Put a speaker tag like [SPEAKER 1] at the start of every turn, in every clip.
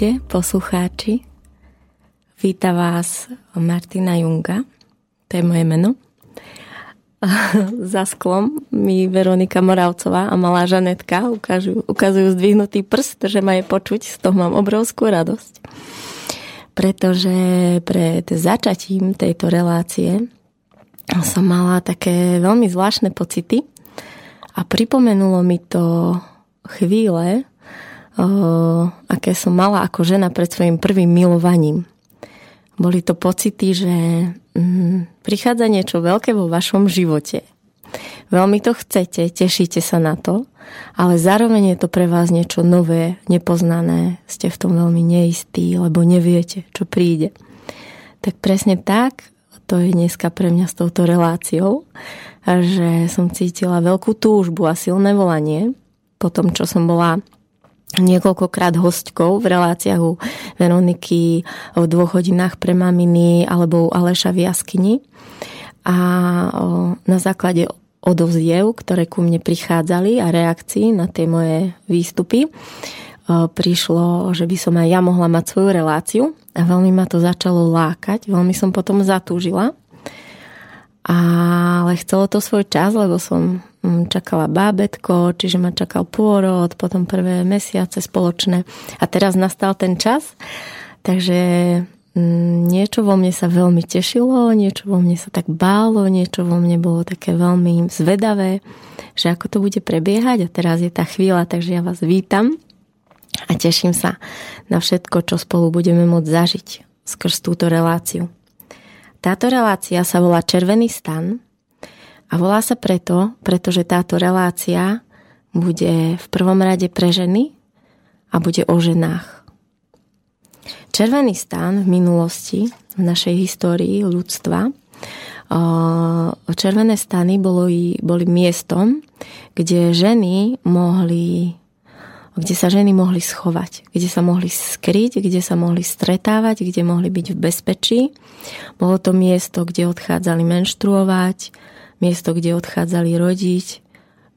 [SPEAKER 1] Ahojte, poslucháči. Víta vás Martina Junga, to je moje meno. Za sklom mi Veronika Moravcová a malá Žanetka ukazujú, ukazujú zdvihnutý prst, že ma je počuť, z toho mám obrovskú radosť. Pretože pred začatím tejto relácie som mala také veľmi zvláštne pocity a pripomenulo mi to chvíle, aké som mala ako žena pred svojim prvým milovaním. Boli to pocity, že mm, prichádza niečo veľké vo vašom živote. Veľmi to chcete, tešíte sa na to, ale zároveň je to pre vás niečo nové, nepoznané, ste v tom veľmi neistí, lebo neviete, čo príde. Tak presne tak to je dneska pre mňa s touto reláciou, že som cítila veľkú túžbu a silné volanie po tom, čo som bola niekoľkokrát hostkou v reláciách u Veroniky v dvoch hodinách pre maminy alebo u Aleša v jaskyni. A na základe odovziev, ktoré ku mne prichádzali a reakcií na tie moje výstupy, prišlo, že by som aj ja mohla mať svoju reláciu a veľmi ma to začalo lákať, veľmi som potom zatúžila. Ale chcelo to svoj čas, lebo som čakala bábetko, čiže ma čakal pôrod, potom prvé mesiace spoločné. A teraz nastal ten čas, takže mm, niečo vo mne sa veľmi tešilo, niečo vo mne sa tak bálo, niečo vo mne bolo také veľmi zvedavé, že ako to bude prebiehať. A teraz je tá chvíľa, takže ja vás vítam a teším sa na všetko, čo spolu budeme môcť zažiť skrz túto reláciu. Táto relácia sa volá Červený stan a volá sa preto, pretože táto relácia bude v prvom rade pre ženy a bude o ženách. Červený stan v minulosti, v našej histórii ľudstva, červené stany boli, boli miestom, kde ženy mohli kde sa ženy mohli schovať, kde sa mohli skryť, kde sa mohli stretávať, kde mohli byť v bezpečí. Bolo to miesto, kde odchádzali menštruovať, miesto, kde odchádzali rodiť,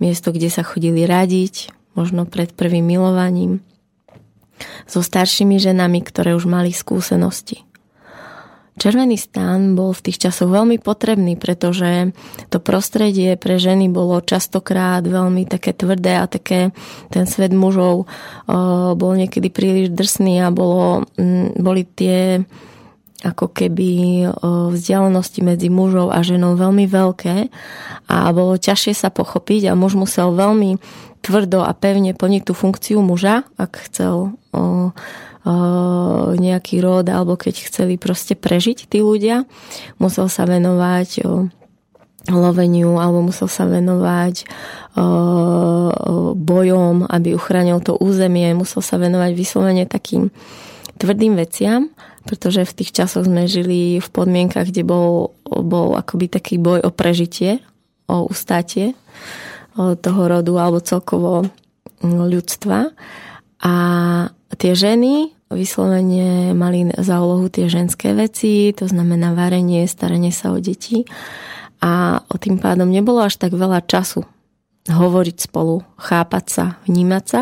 [SPEAKER 1] miesto, kde sa chodili radiť, možno pred prvým milovaním, so staršími ženami, ktoré už mali skúsenosti. Červený stan bol v tých časoch veľmi potrebný, pretože to prostredie pre ženy bolo častokrát veľmi také tvrdé a také ten svet mužov bol niekedy príliš drsný a bolo, boli tie ako keby vzdialenosti medzi mužou a ženou veľmi veľké a bolo ťažšie sa pochopiť a muž musel veľmi tvrdo a pevne plniť tú funkciu muža, ak chcel o, o, nejaký rod alebo keď chceli proste prežiť tí ľudia. Musel sa venovať o, loveniu alebo musel sa venovať o, bojom, aby uchránil to územie, musel sa venovať vyslovene takým tvrdým veciam pretože v tých časoch sme žili v podmienkach, kde bol, bol akoby taký boj o prežitie, o ustátie toho rodu alebo celkovo ľudstva. A tie ženy vyslovene mali za úlohu tie ženské veci, to znamená varenie, staranie sa o deti. A tým pádom nebolo až tak veľa času hovoriť spolu, chápať sa, vnímať sa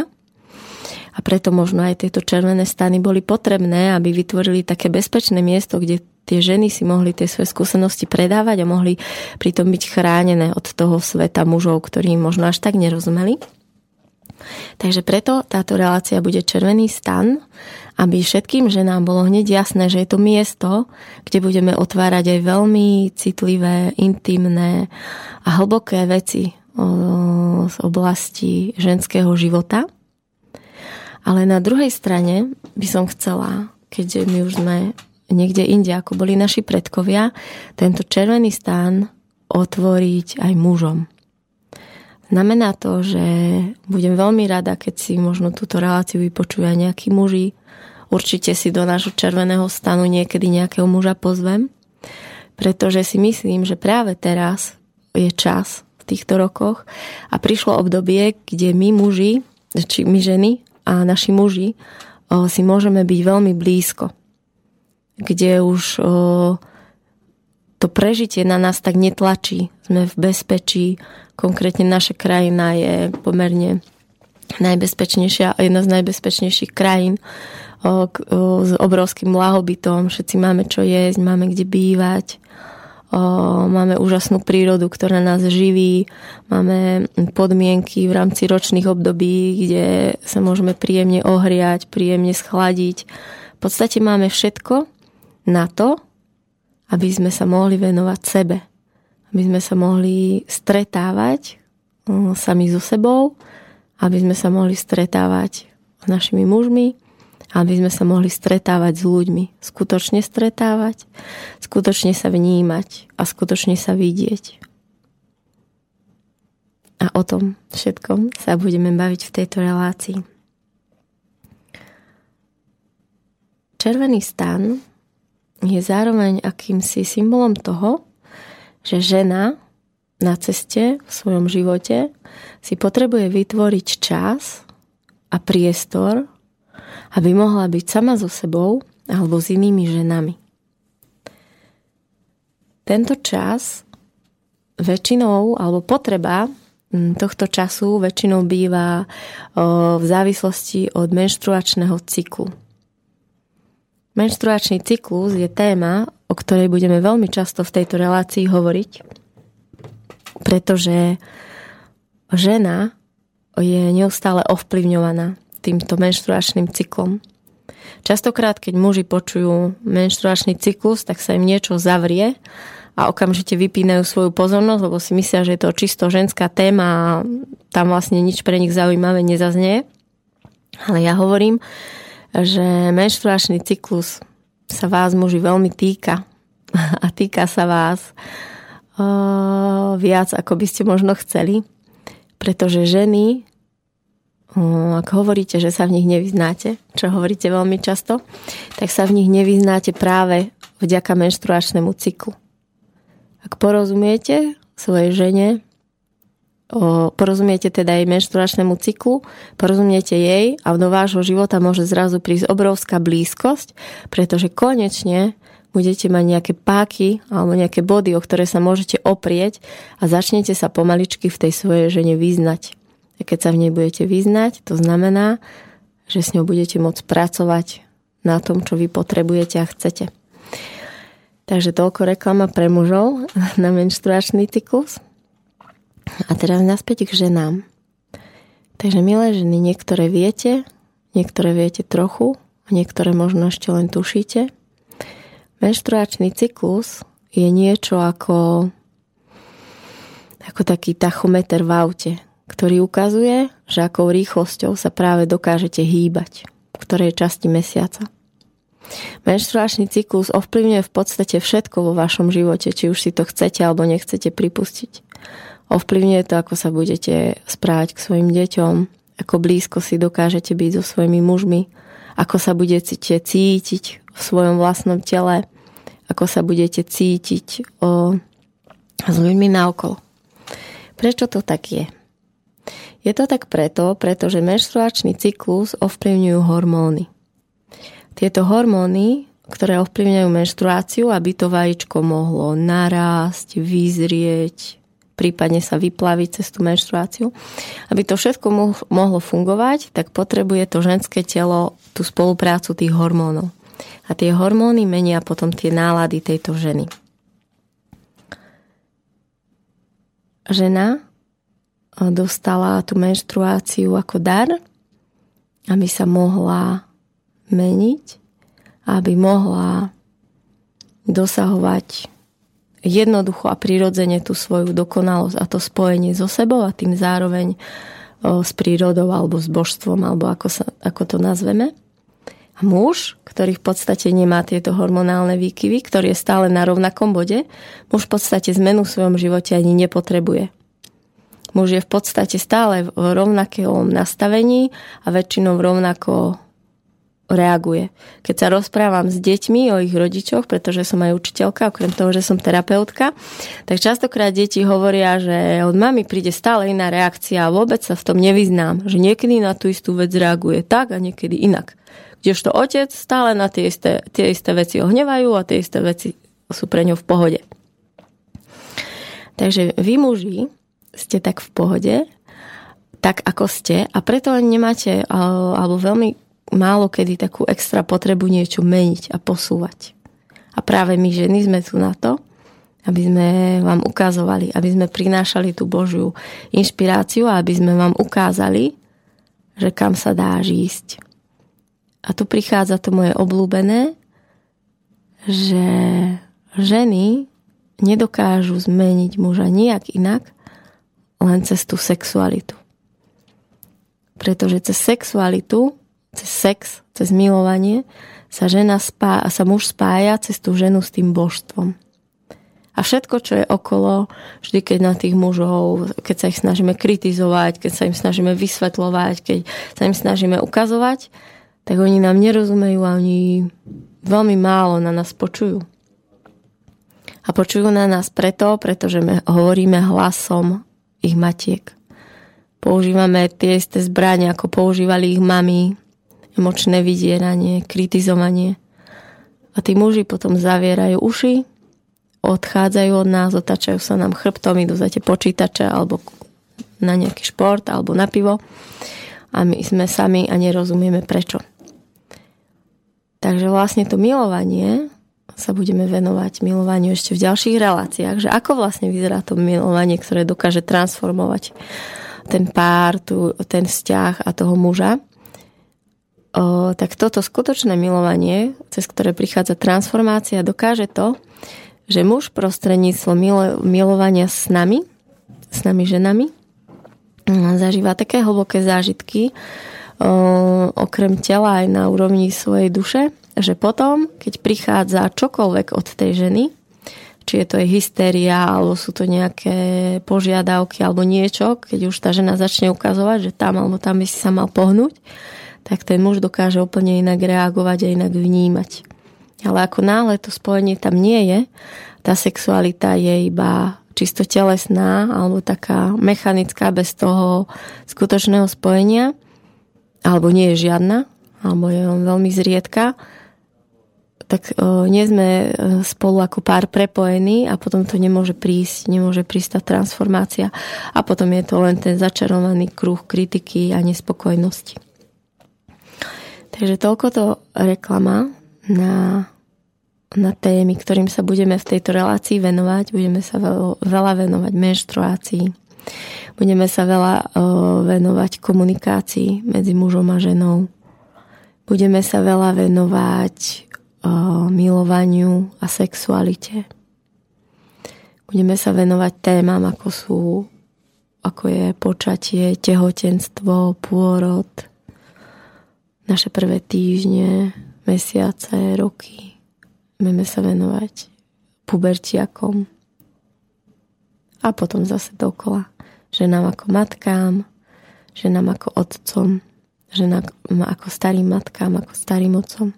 [SPEAKER 1] preto možno aj tieto červené stany boli potrebné, aby vytvorili také bezpečné miesto, kde tie ženy si mohli tie svoje skúsenosti predávať a mohli pritom byť chránené od toho sveta mužov, ktorí možno až tak nerozumeli. Takže preto táto relácia bude červený stan, aby všetkým ženám bolo hneď jasné, že je to miesto, kde budeme otvárať aj veľmi citlivé, intimné a hlboké veci z oblasti ženského života – ale na druhej strane by som chcela, keďže my už sme niekde inde, ako boli naši predkovia, tento červený stán otvoriť aj mužom. Znamená to, že budem veľmi rada, keď si možno túto reláciu vypočujú aj nejakí muži. Určite si do nášho červeného stanu niekedy nejakého muža pozvem, pretože si myslím, že práve teraz je čas v týchto rokoch a prišlo obdobie, kde my muži, či my ženy, a naši muži si môžeme byť veľmi blízko, kde už to prežitie na nás tak netlačí. Sme v bezpečí, konkrétne naša krajina je pomerne najbezpečnejšia, jedna z najbezpečnejších krajín s obrovským blahobytom, všetci máme čo jesť, máme kde bývať, máme úžasnú prírodu, ktorá nás živí, máme podmienky v rámci ročných období, kde sa môžeme príjemne ohriať, príjemne schladiť. V podstate máme všetko na to, aby sme sa mohli venovať sebe. Aby sme sa mohli stretávať sami so sebou, aby sme sa mohli stretávať s našimi mužmi, aby sme sa mohli stretávať s ľuďmi. Skutočne stretávať, skutočne sa vnímať a skutočne sa vidieť. A o tom všetkom sa budeme baviť v tejto relácii. Červený stan je zároveň akýmsi symbolom toho, že žena na ceste v svojom živote si potrebuje vytvoriť čas a priestor, aby mohla byť sama so sebou alebo s inými ženami. Tento čas väčšinou, alebo potreba tohto času väčšinou býva v závislosti od menštruačného cyklu. Menštruačný cyklus je téma, o ktorej budeme veľmi často v tejto relácii hovoriť pretože žena je neustále ovplyvňovaná týmto menštruačným cyklom. Častokrát, keď muži počujú menštruačný cyklus, tak sa im niečo zavrie a okamžite vypínajú svoju pozornosť, lebo si myslia, že je to čisto ženská téma a tam vlastne nič pre nich zaujímavé nezaznie. Ale ja hovorím, že menštruačný cyklus sa vás muži veľmi týka a týka sa vás viac, ako by ste možno chceli. Pretože ženy, ak hovoríte, že sa v nich nevyznáte, čo hovoríte veľmi často, tak sa v nich nevyznáte práve vďaka menštruačnému cyklu. Ak porozumiete svojej žene, porozumiete teda jej menštruačnému cyklu, porozumiete jej a do vášho života môže zrazu prísť obrovská blízkosť, pretože konečne budete mať nejaké páky alebo nejaké body, o ktoré sa môžete oprieť a začnete sa pomaličky v tej svojej žene vyznať. A keď sa v nej budete vyznať, to znamená, že s ňou budete môcť pracovať na tom, čo vy potrebujete a chcete. Takže toľko reklama pre mužov na menštruačný cyklus. A teraz naspäť k ženám. Takže milé ženy, niektoré viete, niektoré viete trochu, niektoré možno ešte len tušíte. Menštruačný cyklus je niečo ako, ako taký tachometer v aute, ktorý ukazuje, že akou rýchlosťou sa práve dokážete hýbať, v ktorej časti mesiaca. Menštruačný cyklus ovplyvňuje v podstate všetko vo vašom živote, či už si to chcete alebo nechcete pripustiť. Ovplyvňuje to, ako sa budete správať k svojim deťom, ako blízko si dokážete byť so svojimi mužmi, ako sa budete cítiť v svojom vlastnom tele, ako sa budete cítiť o, s ľuďmi naokolo. Prečo to tak je? Je to tak preto, pretože menštruačný cyklus ovplyvňujú hormóny. Tieto hormóny, ktoré ovplyvňujú menštruáciu, aby to vajíčko mohlo narásť, vyzrieť, prípadne sa vyplaviť cez tú menštruáciu. Aby to všetko mohlo fungovať, tak potrebuje to ženské telo tú spoluprácu tých hormónov a tie hormóny menia potom tie nálady tejto ženy. Žena dostala tú menštruáciu ako dar, aby sa mohla meniť, aby mohla dosahovať jednoducho a prirodzene tú svoju dokonalosť a to spojenie so sebou a tým zároveň s prírodou alebo s božstvom, alebo ako, sa, ako to nazveme muž, ktorý v podstate nemá tieto hormonálne výkyvy, ktorý je stále na rovnakom bode, muž v podstate zmenu v svojom živote ani nepotrebuje. Muž je v podstate stále v rovnakom nastavení a väčšinou rovnako reaguje. Keď sa rozprávam s deťmi o ich rodičoch, pretože som aj učiteľka, okrem toho, že som terapeutka, tak častokrát deti hovoria, že od mami príde stále iná reakcia a vôbec sa v tom nevyznám, že niekedy na tú istú vec reaguje tak a niekedy inak. Kdežto otec stále na tie isté, tie isté veci ohnevajú a tie isté veci sú pre ňu v pohode. Takže vy muži ste tak v pohode, tak ako ste a preto nemáte alebo veľmi málo kedy takú extra potrebu niečo meniť a posúvať. A práve my ženy sme tu na to, aby sme vám ukazovali, aby sme prinášali tú Božiu inšpiráciu a aby sme vám ukázali, že kam sa dá ísť. A tu prichádza to moje obľúbené, že ženy nedokážu zmeniť muža nijak inak, len cez tú sexualitu. Pretože cez sexualitu, cez sex, cez milovanie sa žena spá, sa muž spája cez tú ženu s tým božstvom. A všetko, čo je okolo, vždy keď na tých mužov, keď sa ich snažíme kritizovať, keď sa im snažíme vysvetľovať, keď sa im snažíme ukazovať, tak oni nám nerozumejú a oni veľmi málo na nás počujú. A počujú na nás preto, pretože my hovoríme hlasom ich matiek. Používame tie isté zbrania, ako používali ich mami, emočné vydieranie, kritizovanie. A tí muži potom zavierajú uši odchádzajú od nás, otačajú sa nám chrbtom, idú za tie počítače alebo na nejaký šport alebo na pivo a my sme sami a nerozumieme prečo. Takže vlastne to milovanie sa budeme venovať milovaniu ešte v ďalších reláciách, že ako vlastne vyzerá to milovanie, ktoré dokáže transformovať ten pár, tu, ten vzťah a toho muža. O, tak toto skutočné milovanie, cez ktoré prichádza transformácia, dokáže to, že muž prostredníctvom milo, milovania s nami, s nami ženami, zažíva také hlboké zážitky, okrem tela aj na úrovni svojej duše, že potom, keď prichádza čokoľvek od tej ženy, či je to jej hystéria, alebo sú to nejaké požiadavky, alebo niečo, keď už tá žena začne ukazovať, že tam alebo tam by si sa mal pohnúť, tak ten muž dokáže úplne inak reagovať a inak vnímať. Ale ako náhle to spojenie tam nie je, tá sexualita je iba čisto telesná alebo taká mechanická bez toho skutočného spojenia, alebo nie je žiadna, alebo je on veľmi zriedka, tak o, nie sme e, spolu ako pár prepojení a potom to nemôže prísť, nemôže prísť tá transformácia a potom je to len ten začarovaný kruh kritiky a nespokojnosti. Takže toľko to reklama na, na témy, ktorým sa budeme v tejto relácii venovať. Budeme sa veľa venovať menštruácii. Budeme sa veľa venovať komunikácii medzi mužom a ženou. Budeme sa veľa venovať milovaniu a sexualite. Budeme sa venovať témam, ako sú ako je počatie, tehotenstvo, pôrod, naše prvé týždne, mesiace, roky. Budeme sa venovať pubertiakom a potom zase dokola. Ženám ako matkám, ženám ako otcom, ženám ako starým matkám, ako starým otcom.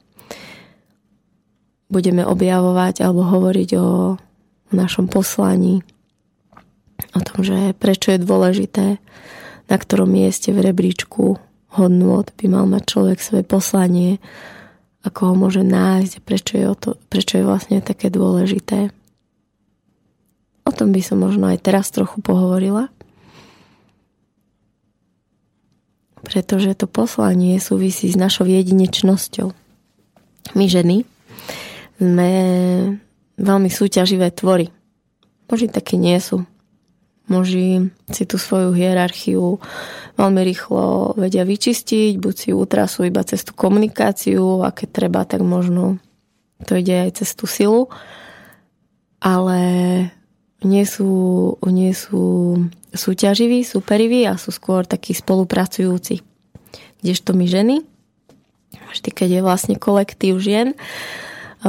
[SPEAKER 1] Budeme objavovať alebo hovoriť o, o našom poslaní, o tom, že prečo je dôležité, na ktorom mieste v rebríčku hodnôt by mal mať človek svoje poslanie, ako ho môže nájsť, prečo je, to, prečo je vlastne také dôležité. O tom by som možno aj teraz trochu pohovorila. Pretože to poslanie súvisí s našou jedinečnosťou. My ženy sme veľmi súťaživé tvory. Možno také nie sú. Muži si tú svoju hierarchiu veľmi rýchlo vedia vyčistiť, buď si utrasú iba cez tú komunikáciu a keď treba, tak možno to ide aj cez tú silu. Ale nie sú, nie sú súťaživí, superiví a sú skôr takí spolupracujúci. Kdežto my ženy, vždy keď je vlastne kolektív žien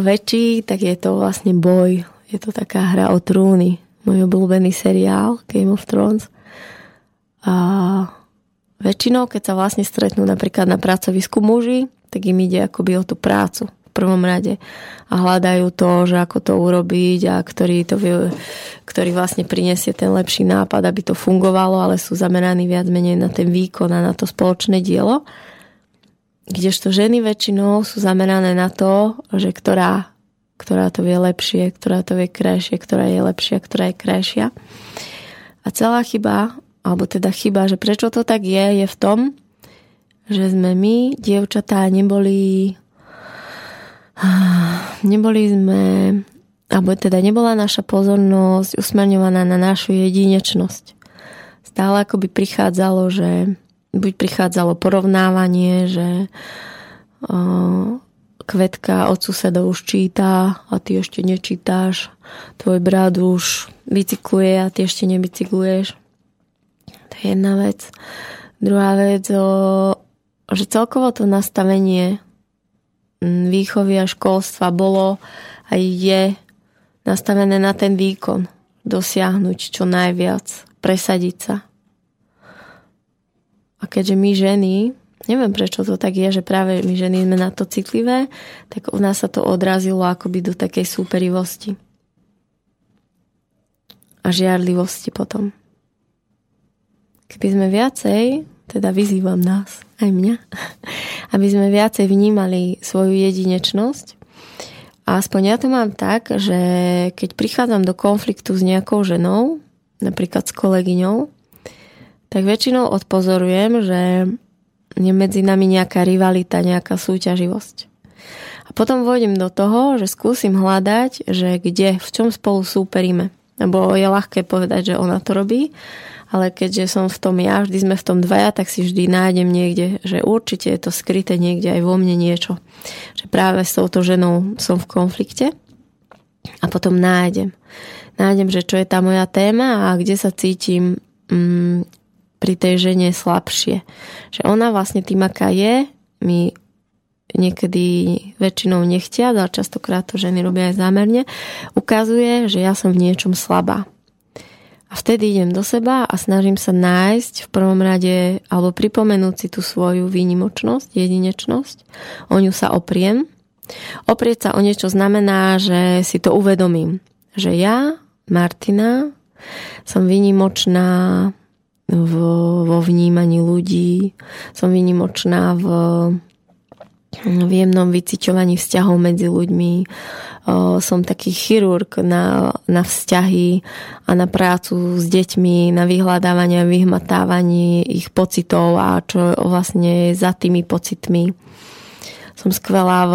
[SPEAKER 1] väčší, tak je to vlastne boj. Je to taká hra o trúny môj obľúbený seriál Game of Thrones. A väčšinou, keď sa vlastne stretnú napríklad na pracovisku muži, tak im ide akoby o tú prácu v prvom rade a hľadajú to, že ako to urobiť a ktorý, to, ktorý vlastne prinesie ten lepší nápad, aby to fungovalo, ale sú zameraní viac menej na ten výkon a na to spoločné dielo. Kdežto ženy väčšinou sú zamerané na to, že ktorá ktorá to vie lepšie, ktorá to vie krajšie, ktorá je lepšia, ktorá je krajšia. A celá chyba, alebo teda chyba, že prečo to tak je, je v tom, že sme my, dievčatá, neboli neboli sme alebo teda nebola naša pozornosť usmerňovaná na našu jedinečnosť. Stále akoby prichádzalo, že buď prichádzalo porovnávanie, že kvetka od susedov už číta a ty ešte nečítáš, tvoj brat už bicykluje a ty ešte nebicykluješ. To je jedna vec. Druhá vec, že celkovo to nastavenie výchovy a školstva bolo a je nastavené na ten výkon, dosiahnuť čo najviac, presadiť sa. A keďže my ženy, neviem prečo to tak je, že práve my ženy sme na to citlivé, tak u nás sa to odrazilo akoby do takej súperivosti. A žiarlivosti potom. Keby sme viacej, teda vyzývam nás, aj mňa, aby sme viacej vnímali svoju jedinečnosť, a aspoň ja to mám tak, že keď prichádzam do konfliktu s nejakou ženou, napríklad s kolegyňou, tak väčšinou odpozorujem, že je medzi nami nejaká rivalita, nejaká súťaživosť. A potom vôjdem do toho, že skúsim hľadať, že kde, v čom spolu súperíme. Lebo je ľahké povedať, že ona to robí ale keďže som v tom ja, vždy sme v tom dvaja, tak si vždy nájdem niekde, že určite je to skryté niekde aj vo mne niečo. Že práve s touto ženou som v konflikte a potom nájdem. Nájdem, že čo je tá moja téma a kde sa cítim mm, pri tej žene slabšie. Že ona vlastne tým, aká je, mi niekedy väčšinou nechtia, ale častokrát to ženy robia aj zámerne, ukazuje, že ja som v niečom slabá. A vtedy idem do seba a snažím sa nájsť v prvom rade alebo pripomenúť si tú svoju výnimočnosť, jedinečnosť. O ňu sa opriem. Oprieť sa o niečo znamená, že si to uvedomím. Že ja, Martina, som výnimočná v, vo vnímaní ľudí, som výnimočná v v jemnom vyciťovaní vzťahov medzi ľuďmi. Som taký chirurg na, na vzťahy a na prácu s deťmi, na vyhľadávanie a vyhmatávanie ich pocitov a čo vlastne je za tými pocitmi. Som skvelá v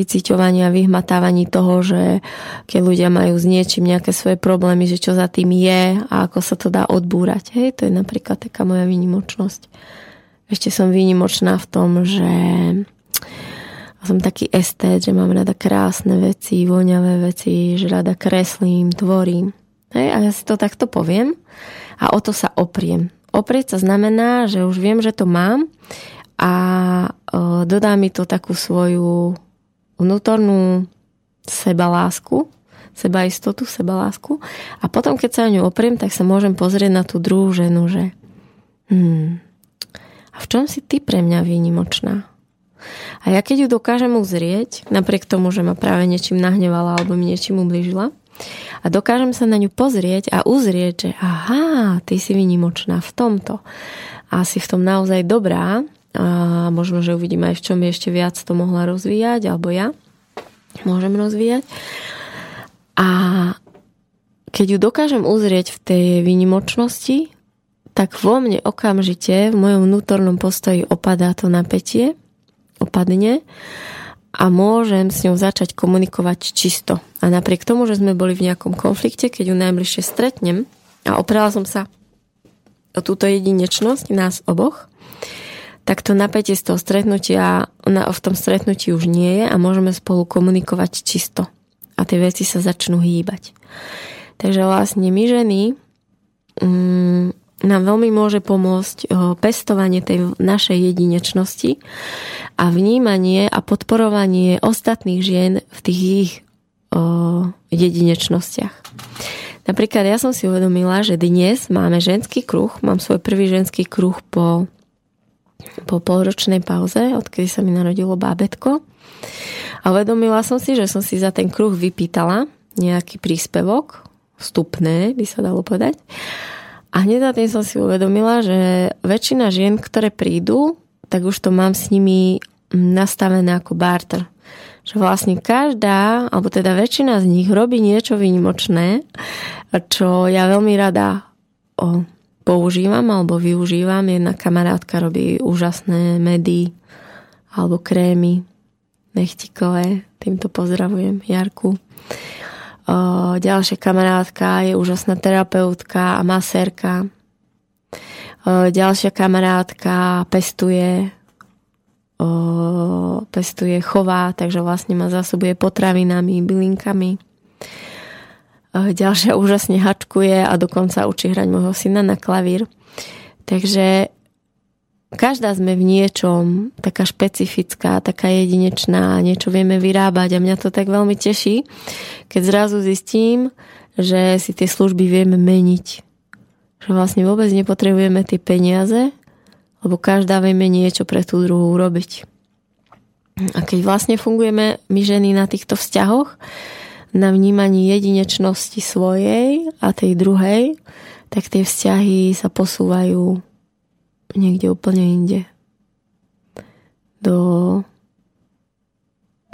[SPEAKER 1] vyciťovaní a vyhmatávaní toho, že keď ľudia majú s niečím nejaké svoje problémy, že čo za tým je a ako sa to dá odbúrať. Hej, to je napríklad taká moja výnimočnosť. Ešte som výnimočná v tom, že som taký estét, že mám rada krásne veci, voňavé veci, že rada kreslím, tvorím. Hej, a ja si to takto poviem a o to sa opriem. Oprieť sa znamená, že už viem, že to mám a dodá mi to takú svoju vnútornú sebalásku, sebaistotu, sebalásku a potom, keď sa o ňu opriem, tak sa môžem pozrieť na tú druhú ženu, že hmm, v čom si ty pre mňa výnimočná? A ja keď ju dokážem uzrieť, napriek tomu, že ma práve niečím nahnevala alebo mi niečím ubližila, a dokážem sa na ňu pozrieť a uzrieť, že aha, ty si výnimočná v tomto a si v tom naozaj dobrá a možno, že uvidím aj v čom ešte viac to mohla rozvíjať, alebo ja môžem rozvíjať. A keď ju dokážem uzrieť v tej výnimočnosti, tak vo mne okamžite v mojom vnútornom postoji opadá to napätie, opadne a môžem s ňou začať komunikovať čisto. A napriek tomu, že sme boli v nejakom konflikte, keď ju najbližšie stretnem a oprala som sa o túto jedinečnosť nás oboch, tak to napätie z toho stretnutia ona v tom stretnutí už nie je a môžeme spolu komunikovať čisto. A tie veci sa začnú hýbať. Takže vlastne my ženy mm, nám veľmi môže pomôcť eh, pestovanie tej našej jedinečnosti a vnímanie a podporovanie ostatných žien v tých ich o, eh, jedinečnostiach. Napríklad ja som si uvedomila, že dnes máme ženský kruh, mám svoj prvý ženský kruh po, po polročnej pauze, odkedy sa mi narodilo bábetko. A uvedomila som si, že som si za ten kruh vypýtala nejaký príspevok, vstupné by sa dalo povedať. A hneď na tým som si uvedomila, že väčšina žien, ktoré prídu, tak už to mám s nimi nastavené ako barter. Že vlastne každá, alebo teda väčšina z nich robí niečo výnimočné, čo ja veľmi rada o, používam alebo využívam. Jedna kamarátka robí úžasné medy alebo krémy nechtikové. Týmto pozdravujem Jarku. Ďalšia kamarátka je úžasná terapeutka a masérka. Ďalšia kamarátka pestuje pestuje chová, takže vlastne ma zásobuje potravinami, bylinkami. O, ďalšia úžasne hačkuje a dokonca učí hrať môjho syna na klavír. Takže každá sme v niečom taká špecifická, taká jedinečná, niečo vieme vyrábať a mňa to tak veľmi teší, keď zrazu zistím, že si tie služby vieme meniť. Že vlastne vôbec nepotrebujeme tie peniaze, lebo každá vieme niečo pre tú druhú urobiť. A keď vlastne fungujeme my ženy na týchto vzťahoch, na vnímaní jedinečnosti svojej a tej druhej, tak tie vzťahy sa posúvajú niekde úplne inde. Do,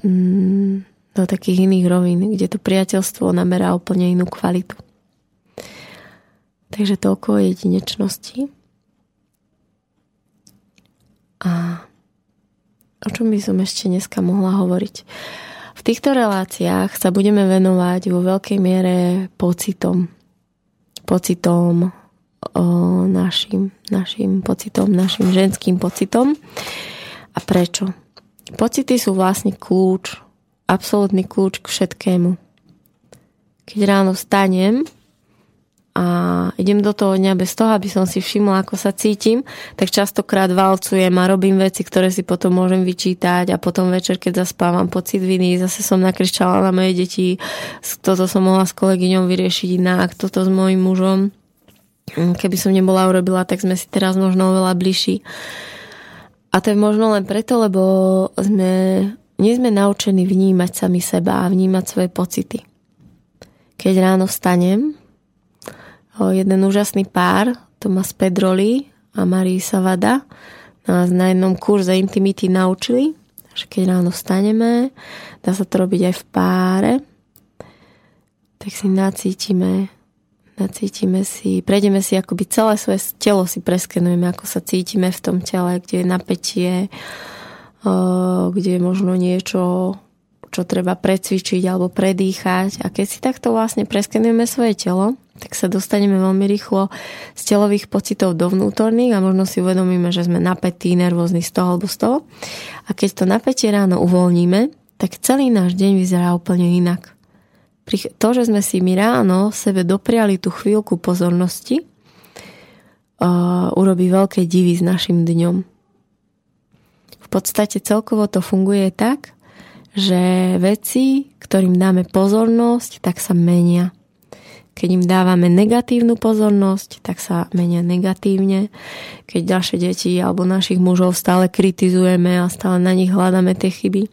[SPEAKER 1] mm, do takých iných rovín, kde to priateľstvo namerá úplne inú kvalitu. Takže toľko jedinečnosti. A o čom by som ešte dneska mohla hovoriť? Týchto reláciách sa budeme venovať vo veľkej miere pocitom. Pocitom o našim, našim pocitom, našim ženským pocitom. A prečo? Pocity sú vlastne kľúč, absolútny kľúč k všetkému. Keď ráno vstanem a idem do toho dňa bez toho, aby som si všimla, ako sa cítim, tak častokrát valcujem a robím veci, ktoré si potom môžem vyčítať. A potom večer, keď zaspávam pocit viny, zase som nakričala na moje deti, toto som mohla s kolegyňou vyriešiť inak, toto s mojim mužom. Mm, keby som nebola urobila, tak sme si teraz možno oveľa bližší. A to je možno len preto, lebo sme, nie sme naučení vnímať sami seba a vnímať svoje pocity. Keď ráno vstanem, jeden úžasný pár, Tomas Pedroli a Marie Savada, nás na jednom kurze Intimity naučili, že keď ráno vstaneme, dá sa to robiť aj v páre, tak si nacítime nacítime si, prejdeme si akoby celé svoje telo si preskenujeme, ako sa cítime v tom tele, kde je napätie, kde je možno niečo, čo treba precvičiť alebo predýchať. A keď si takto vlastne preskenujeme svoje telo, tak sa dostaneme veľmi rýchlo z telových pocitov do vnútorných a možno si uvedomíme, že sme napätí, nervózni z toho alebo z toho. A keď to napätie ráno uvoľníme, tak celý náš deň vyzerá úplne inak to, že sme si my ráno sebe dopriali tú chvíľku pozornosti, uh, urobí veľké divy s našim dňom. V podstate celkovo to funguje tak, že veci, ktorým dáme pozornosť, tak sa menia. Keď im dávame negatívnu pozornosť, tak sa menia negatívne. Keď ďalšie deti alebo našich mužov stále kritizujeme a stále na nich hľadáme tie chyby,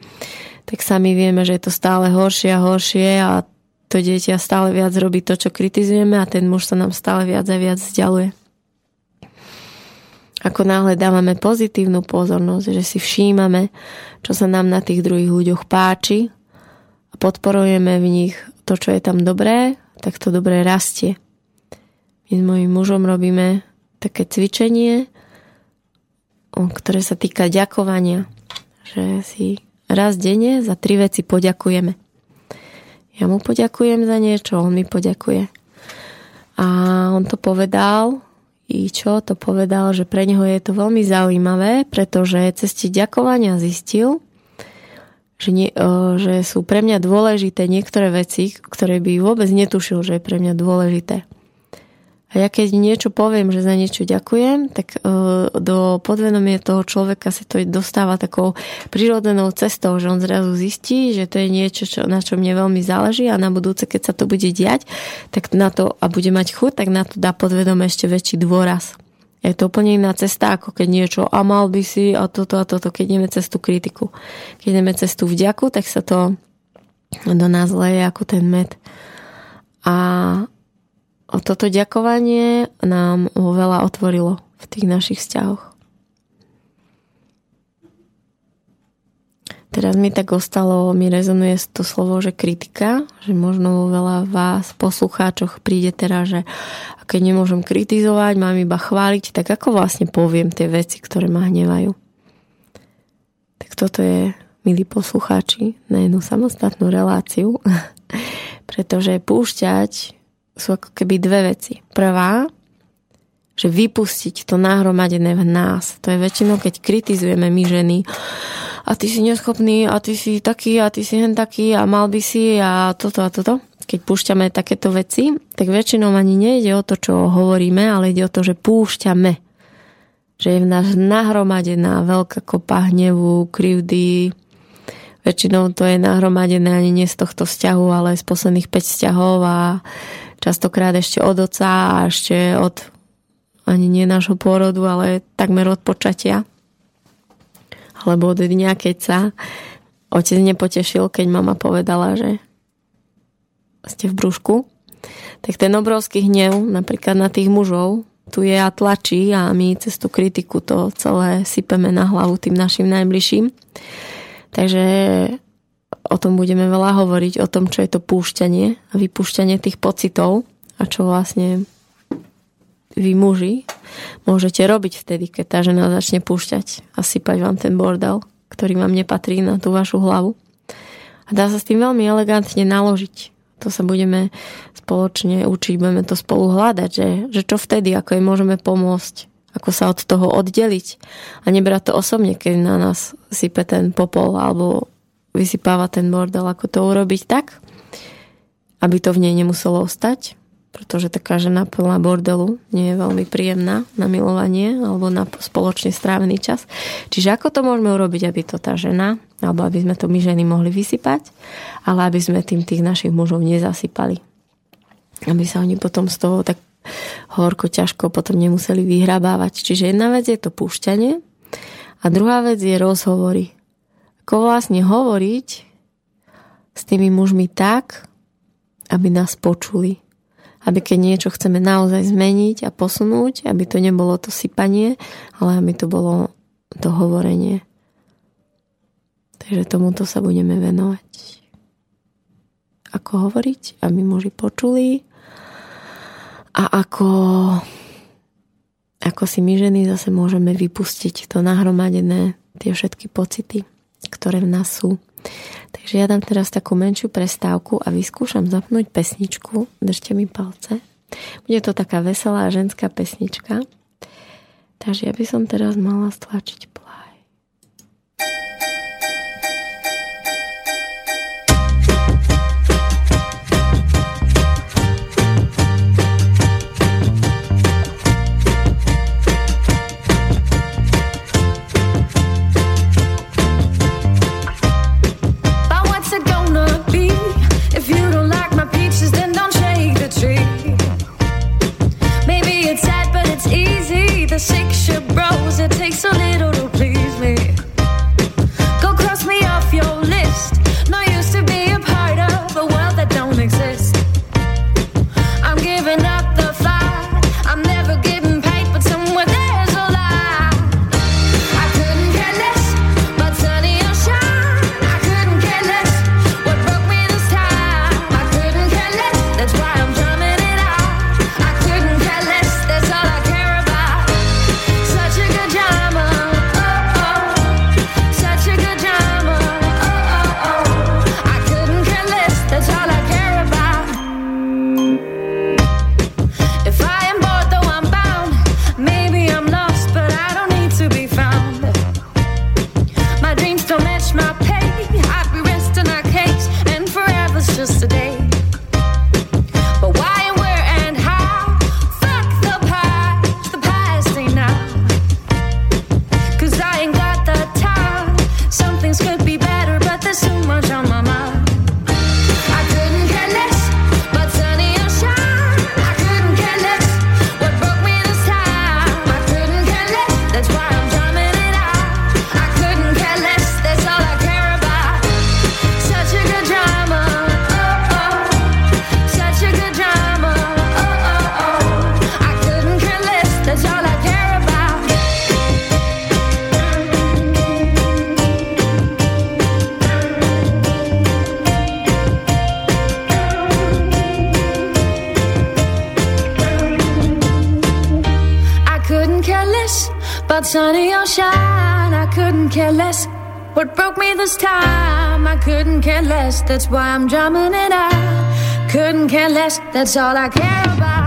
[SPEAKER 1] tak sami vieme, že je to stále horšie a horšie a to dieťa stále viac robí to, čo kritizujeme a ten muž sa nám stále viac a viac vzdialuje. Ako náhle dávame pozitívnu pozornosť, že si všímame, čo sa nám na tých druhých ľuďoch páči a podporujeme v nich to, čo je tam dobré, tak to dobré rastie. My s mojim mužom robíme také cvičenie, ktoré sa týka ďakovania, že si raz denne za tri veci poďakujeme. Ja mu poďakujem za niečo, on mi poďakuje. A on to povedal, i čo to povedal, že pre neho je to veľmi zaujímavé, pretože cez ďakovania zistil, že, nie, že sú pre mňa dôležité niektoré veci, ktoré by vôbec netušil, že je pre mňa dôležité. A ja keď niečo poviem, že za niečo ďakujem, tak uh, do podvedomie toho človeka sa to dostáva takou prírodzenou cestou, že on zrazu zistí, že to je niečo, čo, na čo mne veľmi záleží a na budúce, keď sa to bude diať, tak na to a bude mať chuť, tak na to dá podvedome ešte väčší dôraz. Je to úplne iná cesta, ako keď niečo a mal by si a toto a toto, keď ideme cez tú kritiku. Keď ideme cez vďaku, tak sa to do nás leje ako ten med. A toto ďakovanie nám veľa otvorilo v tých našich vzťahoch. Teraz mi tak ostalo, mi rezonuje to slovo, že kritika, že možno veľa vás, poslucháčoch, príde teraz, že keď nemôžem kritizovať, mám iba chváliť, tak ako vlastne poviem tie veci, ktoré ma hnevajú. Tak toto je, milí poslucháči, na jednu samostatnú reláciu, pretože púšťať sú ako keby dve veci. Prvá, že vypustiť to nahromadené v nás. To je väčšinou, keď kritizujeme my ženy. A ty si neschopný, a ty si taký, a ty si hen taký, a mal by si, a toto a toto. Keď púšťame takéto veci, tak väčšinou ani nejde o to, čo hovoríme, ale ide o to, že púšťame. Že je v nás nahromadená veľká kopa hnevu, krivdy, Väčšinou to je nahromadené ani nie z tohto vzťahu, ale z posledných 5 vzťahov a častokrát ešte od oca a ešte od ani nie nášho pôrodu, ale takmer od počatia. Alebo od dňa, keď sa otec nepotešil, keď mama povedala, že ste v brúšku. Tak ten obrovský hnev napríklad na tých mužov tu je a tlačí a my cez tú kritiku to celé sypeme na hlavu tým našim najbližším. Takže o tom budeme veľa hovoriť, o tom, čo je to púšťanie a vypúšťanie tých pocitov a čo vlastne vy muži môžete robiť vtedy, keď tá žena začne púšťať a sypať vám ten bordel, ktorý vám nepatrí na tú vašu hlavu. A dá sa s tým veľmi elegantne naložiť. To sa budeme spoločne učiť, budeme to spolu hľadať, že, že čo vtedy, ako jej môžeme pomôcť, ako sa od toho oddeliť a nebrať to osobne, keď na nás sype ten popol alebo vysypáva ten bordel, ako to urobiť tak, aby to v nej nemuselo ostať pretože taká žena plná bordelu nie je veľmi príjemná na milovanie alebo na spoločne strávený čas. Čiže ako to môžeme urobiť, aby to tá žena, alebo aby sme to my ženy mohli vysypať, ale aby sme tým tých našich mužov nezasypali. Aby sa oni potom z toho tak horko, ťažko potom nemuseli vyhrabávať. Čiže jedna vec je to púšťanie a druhá vec je rozhovory. Ako vlastne hovoriť s tými mužmi tak, aby nás počuli aby keď niečo chceme naozaj zmeniť a posunúť, aby to nebolo to sypanie, ale aby to bolo to hovorenie. Takže tomuto sa budeme venovať. Ako hovoriť, aby muži počuli a ako, ako si my ženy zase môžeme vypustiť to nahromadené, tie všetky pocity, ktoré v nás sú. Takže ja dám teraz takú menšiu prestávku a vyskúšam zapnúť pesničku. Držte mi palce. Bude to taká veselá ženská pesnička. Takže ja by som teraz mala stlačiť the
[SPEAKER 2] but sunny or shine, I couldn't care less. What broke me this time, I couldn't care less. That's why I'm drumming it out. Couldn't care less, that's all I care about.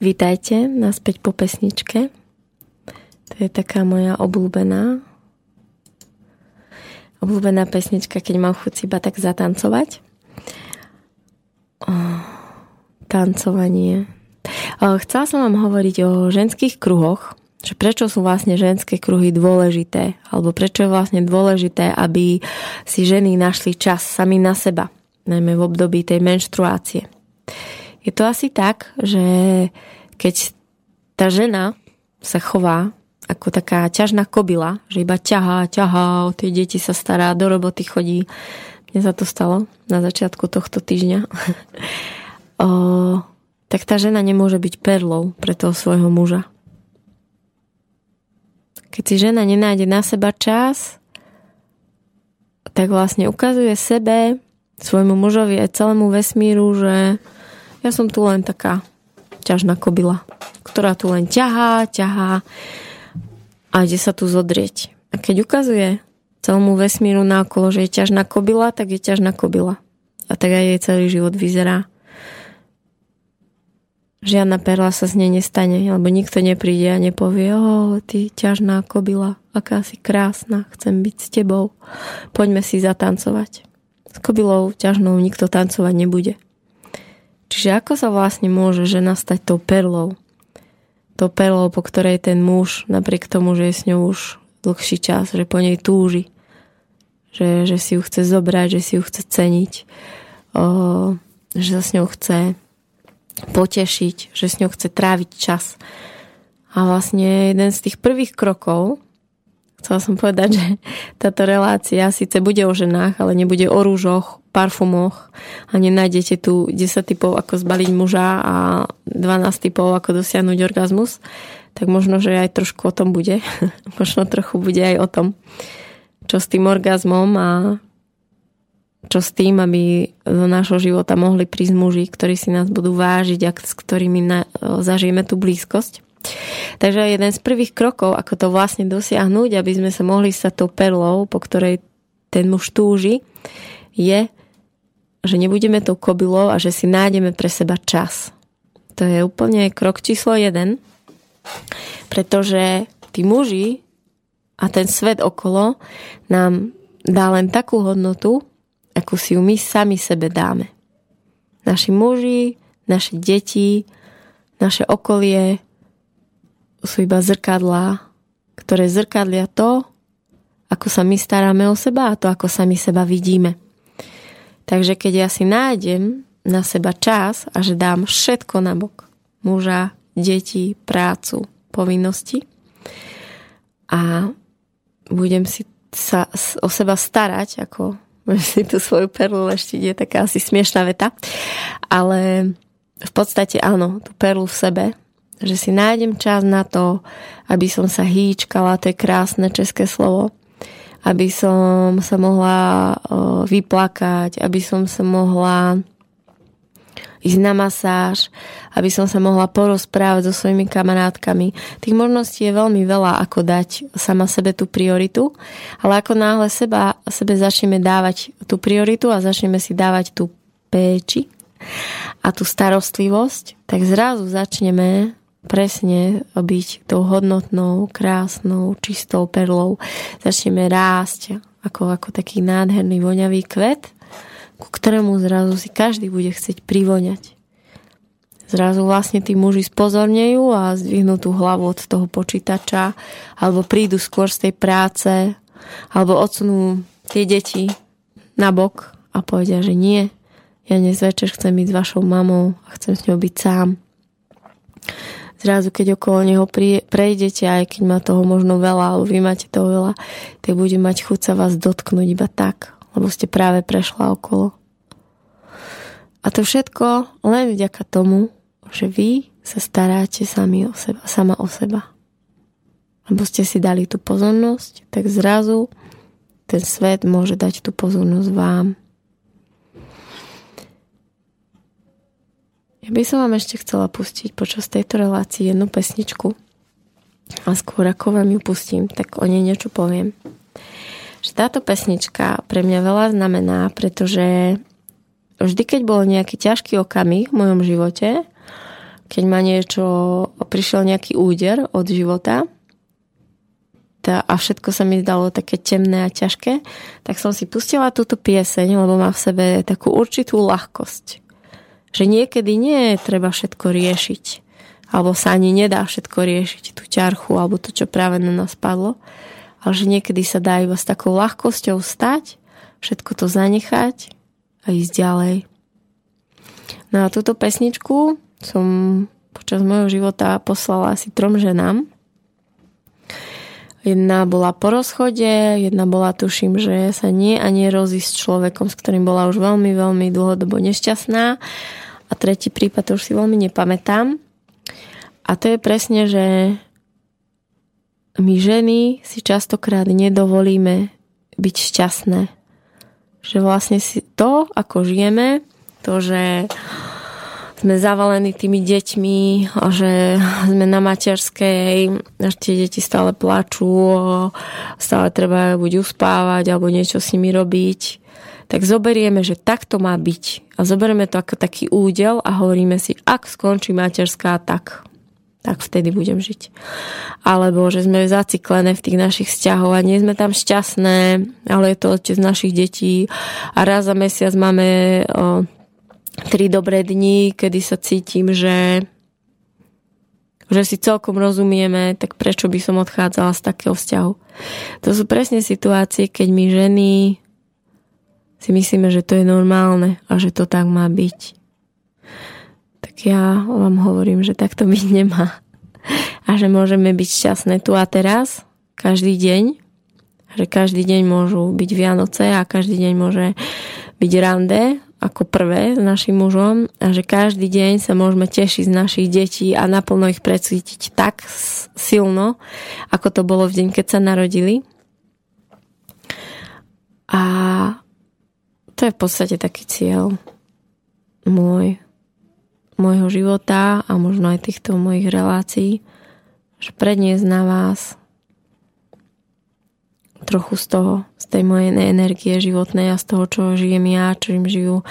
[SPEAKER 1] Vítajte naspäť po pesničke. To je taká moja obľúbená obľúbená pesnička, keď mám chuť iba tak zatancovať. O, tancovanie. O, chcela som vám hovoriť o ženských kruhoch, že prečo sú vlastne ženské kruhy dôležité, alebo prečo je vlastne dôležité, aby si ženy našli čas sami na seba, najmä v období tej menštruácie. Je to asi tak, že keď tá žena sa chová ako taká ťažná kobila, že iba ťahá, ťahá, o tie deti sa stará, do roboty chodí. Mne sa to stalo na začiatku tohto týždňa. o, tak tá žena nemôže byť perlou pre toho svojho muža. Keď si žena nenájde na seba čas, tak vlastne ukazuje sebe, svojmu mužovi aj celému vesmíru, že ja som tu len taká ťažná kobila, ktorá tu len ťahá, ťahá a ide sa tu zodrieť. A keď ukazuje celému vesmíru okolo, že je ťažná kobila, tak je ťažná kobila. A tak aj jej celý život vyzerá. Žiadna perla sa z nej nestane, lebo nikto nepríde a nepovie, o, ty ťažná kobila, aká si krásna, chcem byť s tebou, poďme si zatancovať. S kobylou ťažnou nikto tancovať nebude. Čiže ako sa vlastne môže žena stať tou perlou? Tou perlou, po ktorej ten muž, napriek tomu, že je s ňou už dlhší čas, že po nej túži, že, že si ju chce zobrať, že si ju chce ceniť, o, že sa s ňou chce potešiť, že s ňou chce tráviť čas. A vlastne jeden z tých prvých krokov, chcela som povedať, že táto relácia síce bude o ženách, ale nebude o rúžoch, parfumoch a nenájdete tu 10 typov, ako zbaliť muža a 12 typov, ako dosiahnuť orgazmus, tak možno, že aj trošku o tom bude. možno trochu bude aj o tom, čo s tým orgazmom a čo s tým, aby do nášho života mohli prísť muži, ktorí si nás budú vážiť a s ktorými na, zažijeme tú blízkosť. Takže jeden z prvých krokov, ako to vlastne dosiahnuť, aby sme sa mohli stať tou perlou, po ktorej ten muž túži, je že nebudeme tou kobylou a že si nájdeme pre seba čas. To je úplne krok číslo jeden, pretože tí muži a ten svet okolo nám dá len takú hodnotu, akú si ju my sami sebe dáme. Naši muži, naše deti, naše okolie sú iba zrkadlá, ktoré zrkadlia to, ako sa my staráme o seba a to, ako sami seba vidíme. Takže keď ja si nájdem na seba čas a že dám všetko na bok, muža, deti, prácu, povinnosti a budem si sa o seba starať, ako si tú svoju perlu ešte je taká asi smiešná veta, ale v podstate áno, tú perlu v sebe, že si nájdem čas na to, aby som sa hýčkala, to je krásne české slovo, aby som sa mohla vyplakať, aby som sa mohla ísť na masáž, aby som sa mohla porozprávať so svojimi kamarátkami. Tých možností je veľmi veľa, ako dať sama sebe tú prioritu, ale ako náhle seba, sebe začneme dávať tú prioritu a začneme si dávať tú péči a tú starostlivosť, tak zrazu začneme presne byť tou hodnotnou, krásnou, čistou perlou. Začneme rásť ako, ako taký nádherný voňavý kvet, ku ktorému zrazu si každý bude chcieť privoňať. Zrazu vlastne tí muži spozornejú a zdvihnú tú hlavu od toho počítača alebo prídu skôr z tej práce alebo odsunú tie deti na bok a povedia, že nie, ja dnes večer chcem byť s vašou mamou a chcem s ňou byť sám. Zrazu, keď okolo neho prejdete, aj keď má toho možno veľa, alebo vy máte toho veľa, tak bude mať chuť sa vás dotknúť iba tak, lebo ste práve prešla okolo. A to všetko len vďaka tomu, že vy sa staráte sami o seba, sama o seba. Lebo ste si dali tú pozornosť, tak zrazu ten svet môže dať tú pozornosť vám. Ja by som vám ešte chcela pustiť počas tejto relácii jednu pesničku. A skôr ako vám ju pustím, tak o nej niečo poviem. Že táto pesnička pre mňa veľa znamená, pretože vždy, keď bol nejaký ťažký okamih v mojom živote, keď ma niečo, prišiel nejaký úder od života, tá, a všetko sa mi zdalo také temné a ťažké, tak som si pustila túto pieseň, lebo má v sebe takú určitú ľahkosť. Že niekedy nie je treba všetko riešiť, alebo sa ani nedá všetko riešiť, tú ťarchu, alebo to, čo práve na nás padlo, ale že niekedy sa dá iba s takou ľahkosťou stať, všetko to zanechať a ísť ďalej. No a túto pesničku som počas môjho života poslala asi trom ženám, Jedna bola po rozchode, jedna bola, tuším, že sa nie a nie rozí s človekom, s ktorým bola už veľmi, veľmi dlhodobo nešťastná. A tretí prípad, to už si veľmi nepamätám. A to je presne, že my ženy si častokrát nedovolíme byť šťastné. Že vlastne si to, ako žijeme, to, že sme zavalení tými deťmi že sme na materskej, až tie deti stále plačú, stále treba buď uspávať alebo niečo s nimi robiť, tak zoberieme, že takto má byť. A zoberieme to ako taký údel a hovoríme si, ak skončí materská, tak tak vtedy budem žiť. Alebo že sme zaciklené v tých našich vzťahoch a nie sme tam šťastné, ale je to otec našich detí a raz za mesiac máme o, tri dobré dni, kedy sa cítim, že že si celkom rozumieme, tak prečo by som odchádzala z takého vzťahu. To sú presne situácie, keď my ženy si myslíme, že to je normálne a že to tak má byť. Tak ja vám hovorím, že tak to byť nemá. A že môžeme byť šťastné tu a teraz, každý deň. Že každý deň môžu byť Vianoce a každý deň môže byť rande ako prvé s našim mužom a že každý deň sa môžeme tešiť z našich detí a naplno ich precítiť tak silno, ako to bolo v deň, keď sa narodili. A to je v podstate taký cieľ môj, môjho života a možno aj týchto mojich relácií, že predniesť na vás trochu z toho, tej mojej energie životnej a z toho, čo žijem ja, čím žijú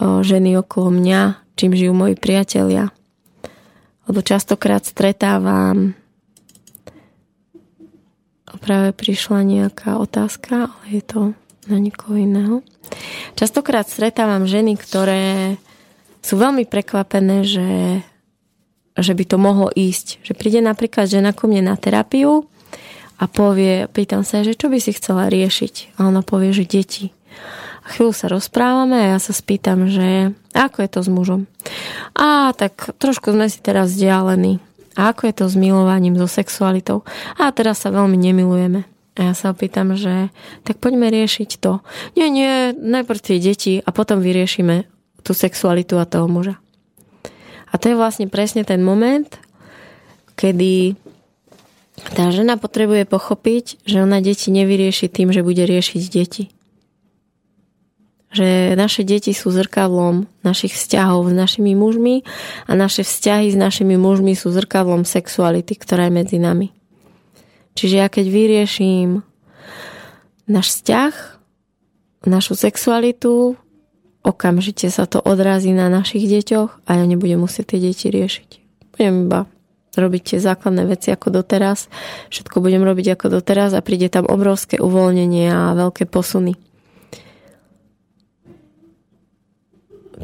[SPEAKER 1] ženy okolo mňa, čím žijú moji priatelia. Lebo častokrát stretávam práve prišla nejaká otázka, ale je to na niekoho iného. Častokrát stretávam ženy, ktoré sú veľmi prekvapené, že, že by to mohlo ísť. Že príde napríklad žena ku mne na terapiu a povie, pýtam sa, že čo by si chcela riešiť. A ona povie, že deti. A chvíľu sa rozprávame a ja sa spýtam, že ako je to s mužom. A tak trošku sme si teraz vzdialení. A ako je to s milovaním, so sexualitou. A teraz sa veľmi nemilujeme. A ja sa opýtam, že tak poďme riešiť to. Nie, nie, najprv tie deti a potom vyriešime tú sexualitu a toho muža. A to je vlastne presne ten moment, kedy tá žena potrebuje pochopiť, že ona deti nevyrieši tým, že bude riešiť deti. Že naše deti sú zrkadlom našich vzťahov s našimi mužmi a naše vzťahy s našimi mužmi sú zrkadlom sexuality, ktorá je medzi nami. Čiže ja keď vyrieším náš vzťah, našu sexualitu, okamžite sa to odrazí na našich deťoch a ja nebudem musieť tie deti riešiť. Budem iba robiť tie základné veci ako doteraz. Všetko budem robiť ako doteraz a príde tam obrovské uvoľnenie a veľké posuny.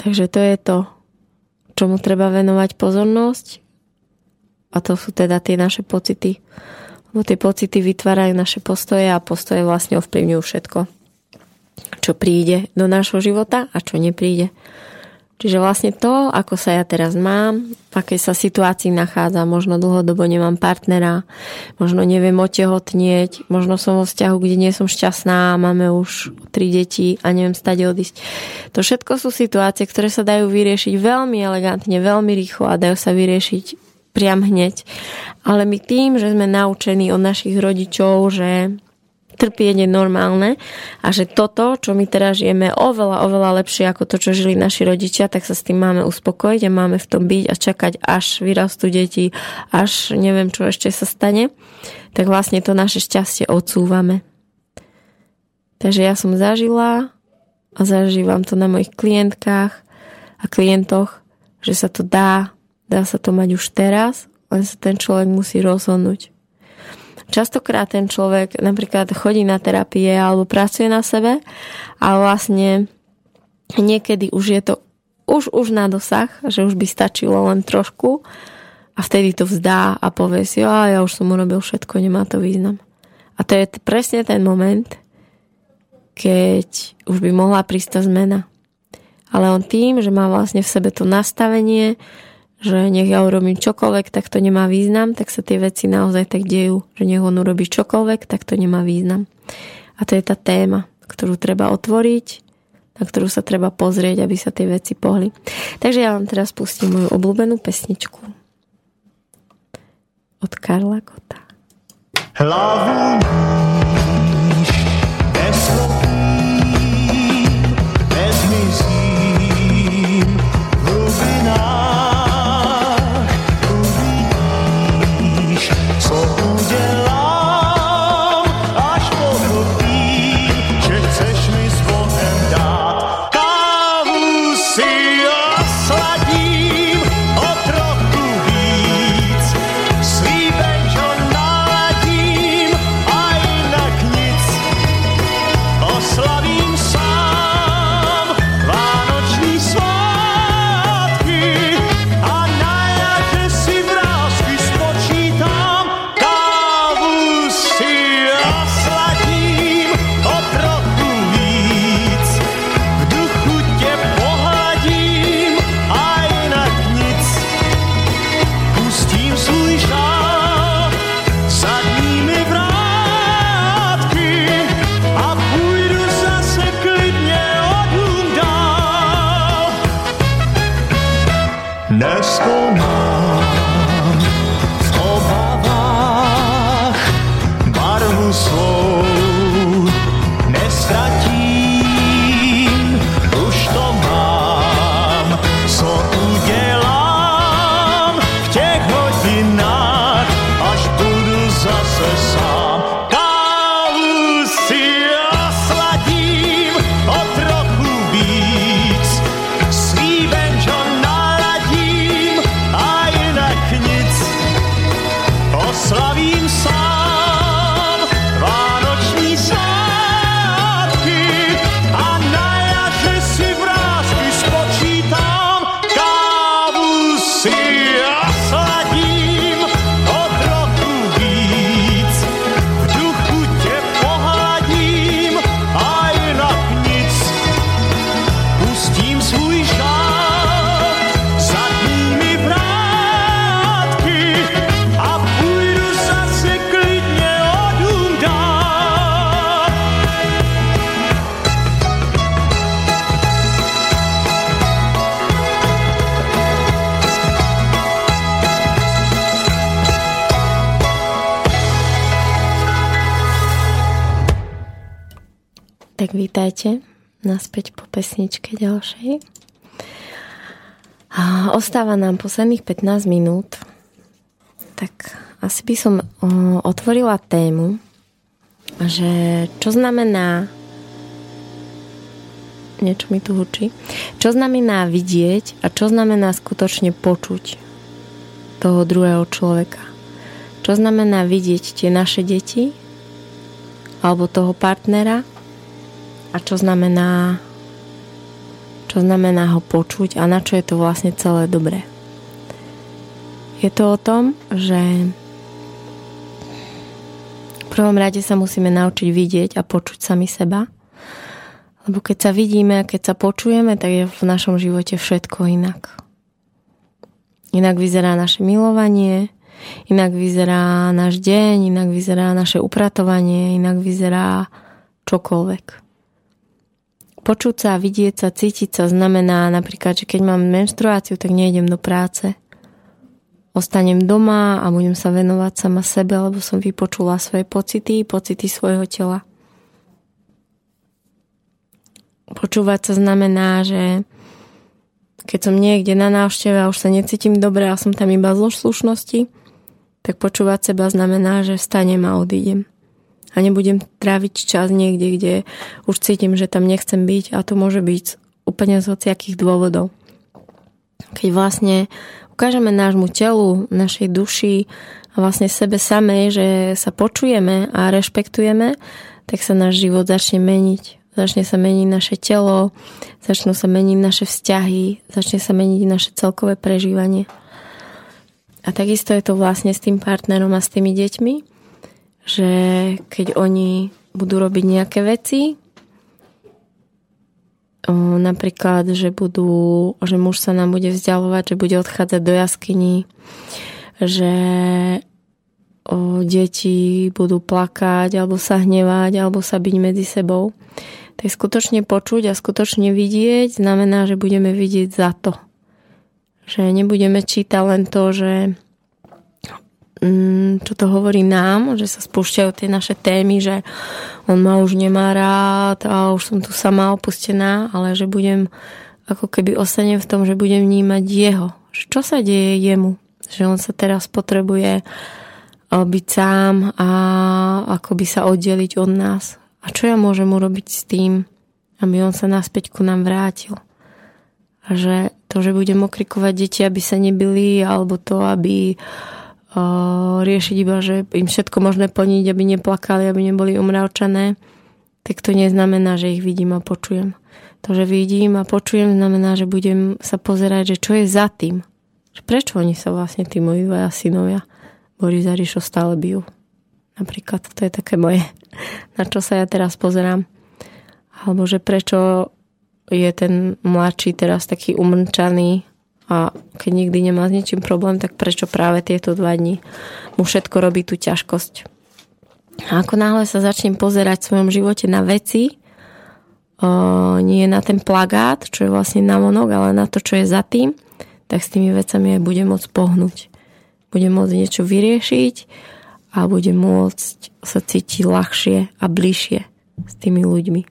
[SPEAKER 1] Takže to je to, čomu treba venovať pozornosť a to sú teda tie naše pocity. Lebo tie pocity vytvárajú naše postoje a postoje vlastne ovplyvňujú všetko, čo príde do nášho života a čo nepríde. Čiže vlastne to, ako sa ja teraz mám, v akej sa situácii nachádza, možno dlhodobo nemám partnera, možno neviem otehotnieť, možno som vo vzťahu, kde nie som šťastná, máme už tri deti a neviem stade odísť. To všetko sú situácie, ktoré sa dajú vyriešiť veľmi elegantne, veľmi rýchlo a dajú sa vyriešiť priam hneď. Ale my tým, že sme naučení od našich rodičov, že trpieť je normálne a že toto, čo my teraz žijeme, oveľa, oveľa lepšie ako to, čo žili naši rodičia, tak sa s tým máme uspokojiť a máme v tom byť a čakať, až vyrastú deti, až neviem, čo ešte sa stane, tak vlastne to naše šťastie odsúvame. Takže ja som zažila a zažívam to na mojich klientkách a klientoch, že sa to dá, dá sa to mať už teraz, len sa ten človek musí rozhodnúť. Častokrát ten človek napríklad chodí na terapie alebo pracuje na sebe a vlastne niekedy už je to už, už na dosah, že už by stačilo len trošku a vtedy to vzdá a povie si, a ja už som urobil všetko, nemá to význam. A to je presne ten moment, keď už by mohla prísť tá zmena. Ale on tým, že má vlastne v sebe to nastavenie, že nech ja urobím čokoľvek, tak to nemá význam, tak sa tie veci naozaj tak dejú, že nech on urobí čokoľvek, tak to nemá význam. A to je tá téma, ktorú treba otvoriť, na ktorú sa treba pozrieť, aby sa tie veci pohli. Takže ja vám teraz pustím moju obľúbenú pesničku od Karla Kota. Hlavu vítajte naspäť po pesničke ďalšej. Ostáva nám posledných 15 minút. Tak asi by som otvorila tému, že čo znamená niečo mi tu hučí. Čo znamená vidieť a čo znamená skutočne počuť toho druhého človeka. Čo znamená vidieť tie naše deti alebo toho partnera a čo znamená čo znamená ho počuť a na čo je to vlastne celé dobré. Je to o tom, že v prvom rade sa musíme naučiť vidieť a počuť sami seba. Lebo keď sa vidíme a keď sa počujeme, tak je v našom živote všetko inak. Inak vyzerá naše milovanie, inak vyzerá náš deň, inak vyzerá naše upratovanie, inak vyzerá čokoľvek. Počuť sa, vidieť sa, cítiť sa znamená napríklad, že keď mám menštruáciu, tak nejdem do práce. Ostanem doma a budem sa venovať sama sebe, lebo som vypočula svoje pocity, pocity svojho tela. Počúvať sa znamená, že keď som niekde na návšteve a už sa necítim dobre a som tam iba zlo slušnosti, tak počúvať seba znamená, že vstanem a odídem a nebudem tráviť čas niekde, kde už cítim, že tam nechcem byť a to môže byť úplne z hociakých dôvodov. Keď vlastne ukážeme nášmu telu, našej duši a vlastne sebe samej, že sa počujeme a rešpektujeme, tak sa náš život začne meniť. Začne sa meniť naše telo, začnú sa meniť naše vzťahy, začne sa meniť naše celkové prežívanie. A takisto je to vlastne s tým partnerom a s tými deťmi, že keď oni budú robiť nejaké veci, napríklad, že budú, že muž sa nám bude vzdialovať, že bude odchádzať do jaskyni, že deti budú plakať, alebo sa hnevať, alebo sa byť medzi sebou. Tak skutočne počuť a skutočne vidieť znamená, že budeme vidieť za to. Že nebudeme čítať len to, že čo to hovorí nám, že sa spúšťajú tie naše témy, že on ma už nemá rád a už som tu sama opustená, ale že budem ako keby ostanem v tom, že budem vnímať jeho. Čo sa deje jemu? Že on sa teraz potrebuje byť sám a akoby sa oddeliť od nás. A čo ja môžem urobiť s tým, aby on sa naspäť ku nám vrátil? A že to, že budem okrikovať deti, aby sa nebili, alebo to, aby uh, riešiť iba, že im všetko možné plniť, aby neplakali, aby neboli umravčané, tak to neznamená, že ich vidím a počujem. To, že vidím a počujem, znamená, že budem sa pozerať, že čo je za tým. Prečo oni sa vlastne tí moji dvaja synovia Boris a Ríšo stále bijú. Napríklad to je také moje, na čo sa ja teraz pozerám. Alebo že prečo je ten mladší teraz taký umrčaný a keď nikdy nemá s ničím problém, tak prečo práve tieto dva dní mu všetko robí tú ťažkosť. A ako náhle sa začnem pozerať v svojom živote na veci, nie na ten plagát, čo je vlastne na monok, ale na to, čo je za tým, tak s tými vecami aj budem môcť pohnúť. Budem môcť niečo vyriešiť a budem môcť sa cítiť ľahšie a bližšie s tými ľuďmi.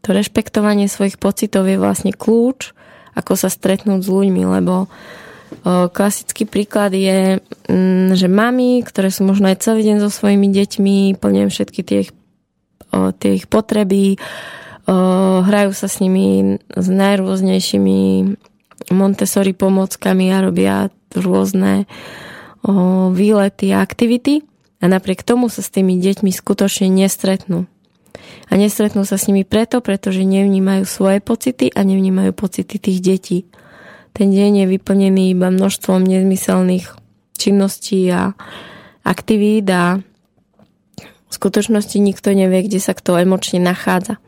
[SPEAKER 1] To rešpektovanie svojich pocitov je vlastne kľúč ako sa stretnúť s ľuďmi, lebo klasický príklad je, mm, že mami, ktoré sú možno aj celý deň so svojimi deťmi, plnia všetky tie ich, tie ich potreby, hrajú sa s nimi s najrôznejšími Montessori pomockami a robia rôzne výlety a aktivity. A napriek tomu sa s tými deťmi skutočne nestretnú a nestretnú sa s nimi preto, pretože nevnímajú svoje pocity a nevnímajú pocity tých detí. Ten deň je vyplnený iba množstvom nezmyselných činností a aktivít a v skutočnosti nikto nevie, kde sa kto emočne nachádza.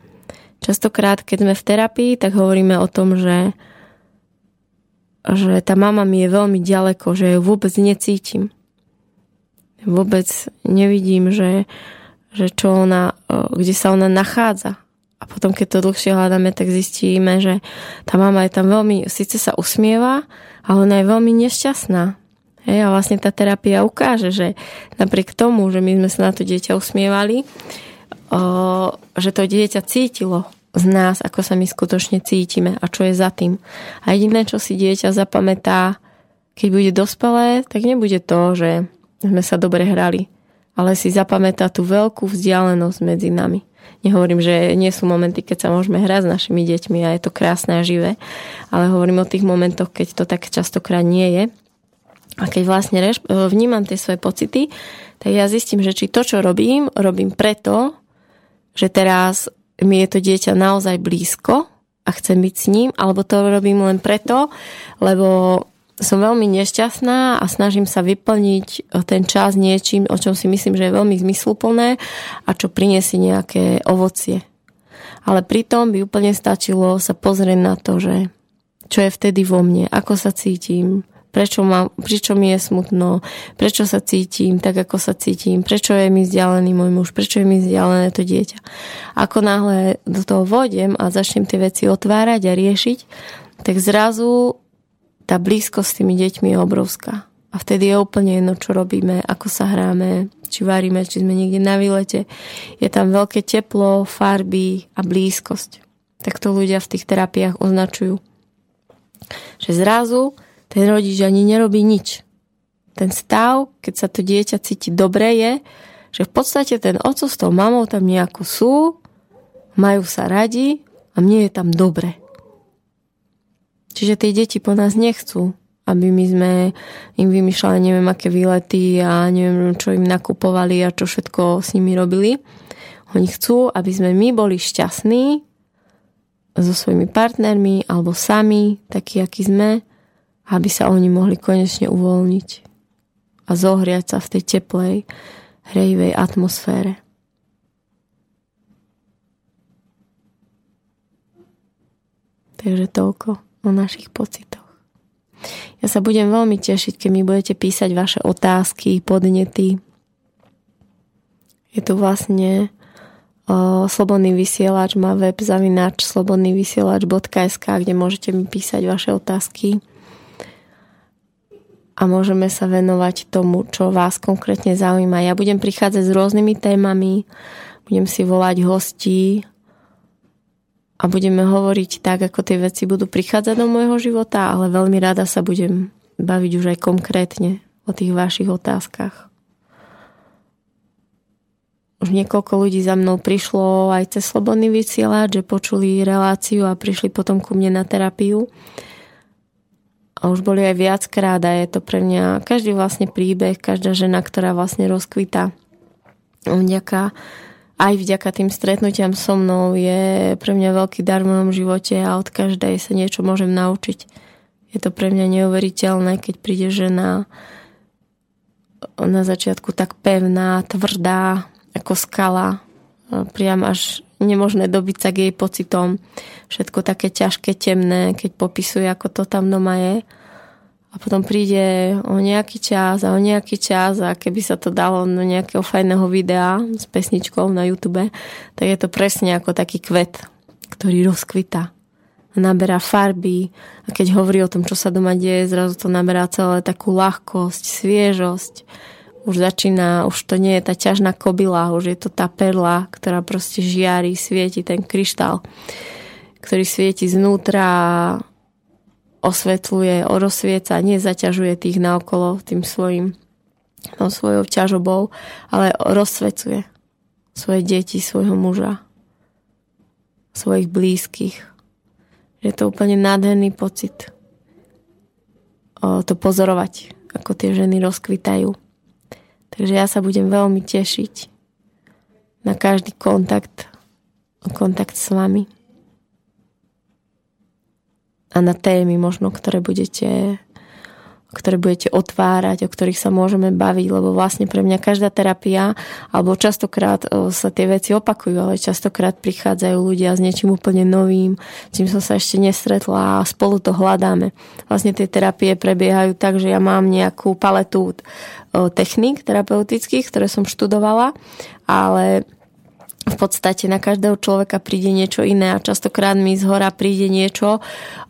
[SPEAKER 1] Častokrát, keď sme v terapii, tak hovoríme o tom, že, že tá mama mi je veľmi ďaleko, že ju vôbec necítim. Vôbec nevidím, že, že čo ona, kde sa ona nachádza. A potom, keď to dlhšie hľadáme, tak zistíme, že tá mama je tam veľmi, síce sa usmieva, ale ona je veľmi nešťastná. Hej, a vlastne tá terapia ukáže, že napriek tomu, že my sme sa na to dieťa usmievali, o, že to dieťa cítilo z nás, ako sa my skutočne cítime a čo je za tým. A jediné, čo si dieťa zapamätá, keď bude dospelé, tak nebude to, že sme sa dobre hrali, ale si zapamätá tú veľkú vzdialenosť medzi nami. Nehovorím, že nie sú momenty, keď sa môžeme hrať s našimi deťmi a je to krásne a živé, ale hovorím o tých momentoch, keď to tak častokrát nie je. A keď vlastne vnímam tie svoje pocity, tak ja zistím, že či to, čo robím, robím preto, že teraz mi je to dieťa naozaj blízko a chcem byť s ním, alebo to robím len preto, lebo som veľmi nešťastná a snažím sa vyplniť ten čas niečím, o čom si myslím, že je veľmi zmysluplné a čo priniesie nejaké ovocie. Ale pritom by úplne stačilo sa pozrieť na to, že čo je vtedy vo mne, ako sa cítim, prečo, ma, prečo mi je smutno, prečo sa cítim tak, ako sa cítim, prečo je mi vzdialený môj muž, prečo je mi vzdialené to dieťa. Ako náhle do toho vodem a začnem tie veci otvárať a riešiť, tak zrazu tá blízkosť s tými deťmi je obrovská. A vtedy je úplne jedno, čo robíme, ako sa hráme, či varíme, či sme niekde na výlete. Je tam veľké teplo, farby a blízkosť. Tak to ľudia v tých terapiách označujú. Že zrazu ten rodič ani nerobí nič. Ten stav, keď sa to dieťa cíti dobre, je, že v podstate ten oco s tou mamou tam nejako sú, majú sa radi a mne je tam dobre. Čiže tie deti po nás nechcú, aby my sme im vymýšľali neviem aké výlety a neviem čo im nakupovali a čo všetko s nimi robili. Oni chcú, aby sme my boli šťastní so svojimi partnermi alebo sami, takí, akí sme aby sa oni mohli konečne uvoľniť a zohriať sa v tej teplej, hrejivej atmosfére. Takže toľko o našich pocitoch. Ja sa budem veľmi tešiť, keď mi budete písať vaše otázky, podnety. Je tu vlastne o, Slobodný vysielač, má web zavinač slobodnývysielač.sk, kde môžete mi písať vaše otázky a môžeme sa venovať tomu, čo vás konkrétne zaujíma. Ja budem prichádzať s rôznymi témami, budem si volať hostí a budeme hovoriť tak, ako tie veci budú prichádzať do môjho života, ale veľmi rada sa budem baviť už aj konkrétne o tých vašich otázkach. Už niekoľko ľudí za mnou prišlo aj cez Slobodný vysielač, že počuli reláciu a prišli potom ku mne na terapiu a už boli aj viackrát a je to pre mňa každý vlastne príbeh, každá žena, ktorá vlastne rozkvita vďaka, aj vďaka tým stretnutiam so mnou je pre mňa veľký dar v mojom živote a od každej sa niečo môžem naučiť. Je to pre mňa neuveriteľné, keď príde žena na začiatku tak pevná, tvrdá, ako skala, priam až nemožné dobiť sa k jej pocitom. Všetko také ťažké, temné, keď popisuje, ako to tam doma je. A potom príde o nejaký čas a o nejaký čas a keby sa to dalo do nejakého fajného videa s pesničkou na YouTube, tak je to presne ako taký kvet, ktorý rozkvita. Naberá farby a keď hovorí o tom, čo sa doma deje, zrazu to naberá celé takú ľahkosť, sviežosť už začína, už to nie je tá ťažná kobila, už je to tá perla, ktorá proste žiari, svieti ten kryštál, ktorý svieti znútra osvetľuje, rozsvieca, nezaťažuje tých naokolo tým svojim no, svojou ťažobou, ale rozsvecuje svoje deti, svojho muža, svojich blízkych. Je to úplne nádherný pocit to pozorovať, ako tie ženy rozkvitajú. Takže ja sa budem veľmi tešiť na každý kontakt, kontakt s vami a na témy možno, ktoré budete ktoré budete otvárať, o ktorých sa môžeme baviť, lebo vlastne pre mňa každá terapia, alebo častokrát sa tie veci opakujú, ale častokrát prichádzajú ľudia s niečím úplne novým, čím som sa ešte nestretla a spolu to hľadáme. Vlastne tie terapie prebiehajú tak, že ja mám nejakú paletu technik terapeutických, ktoré som študovala, ale v podstate na každého človeka príde niečo iné a častokrát mi z hora príde niečo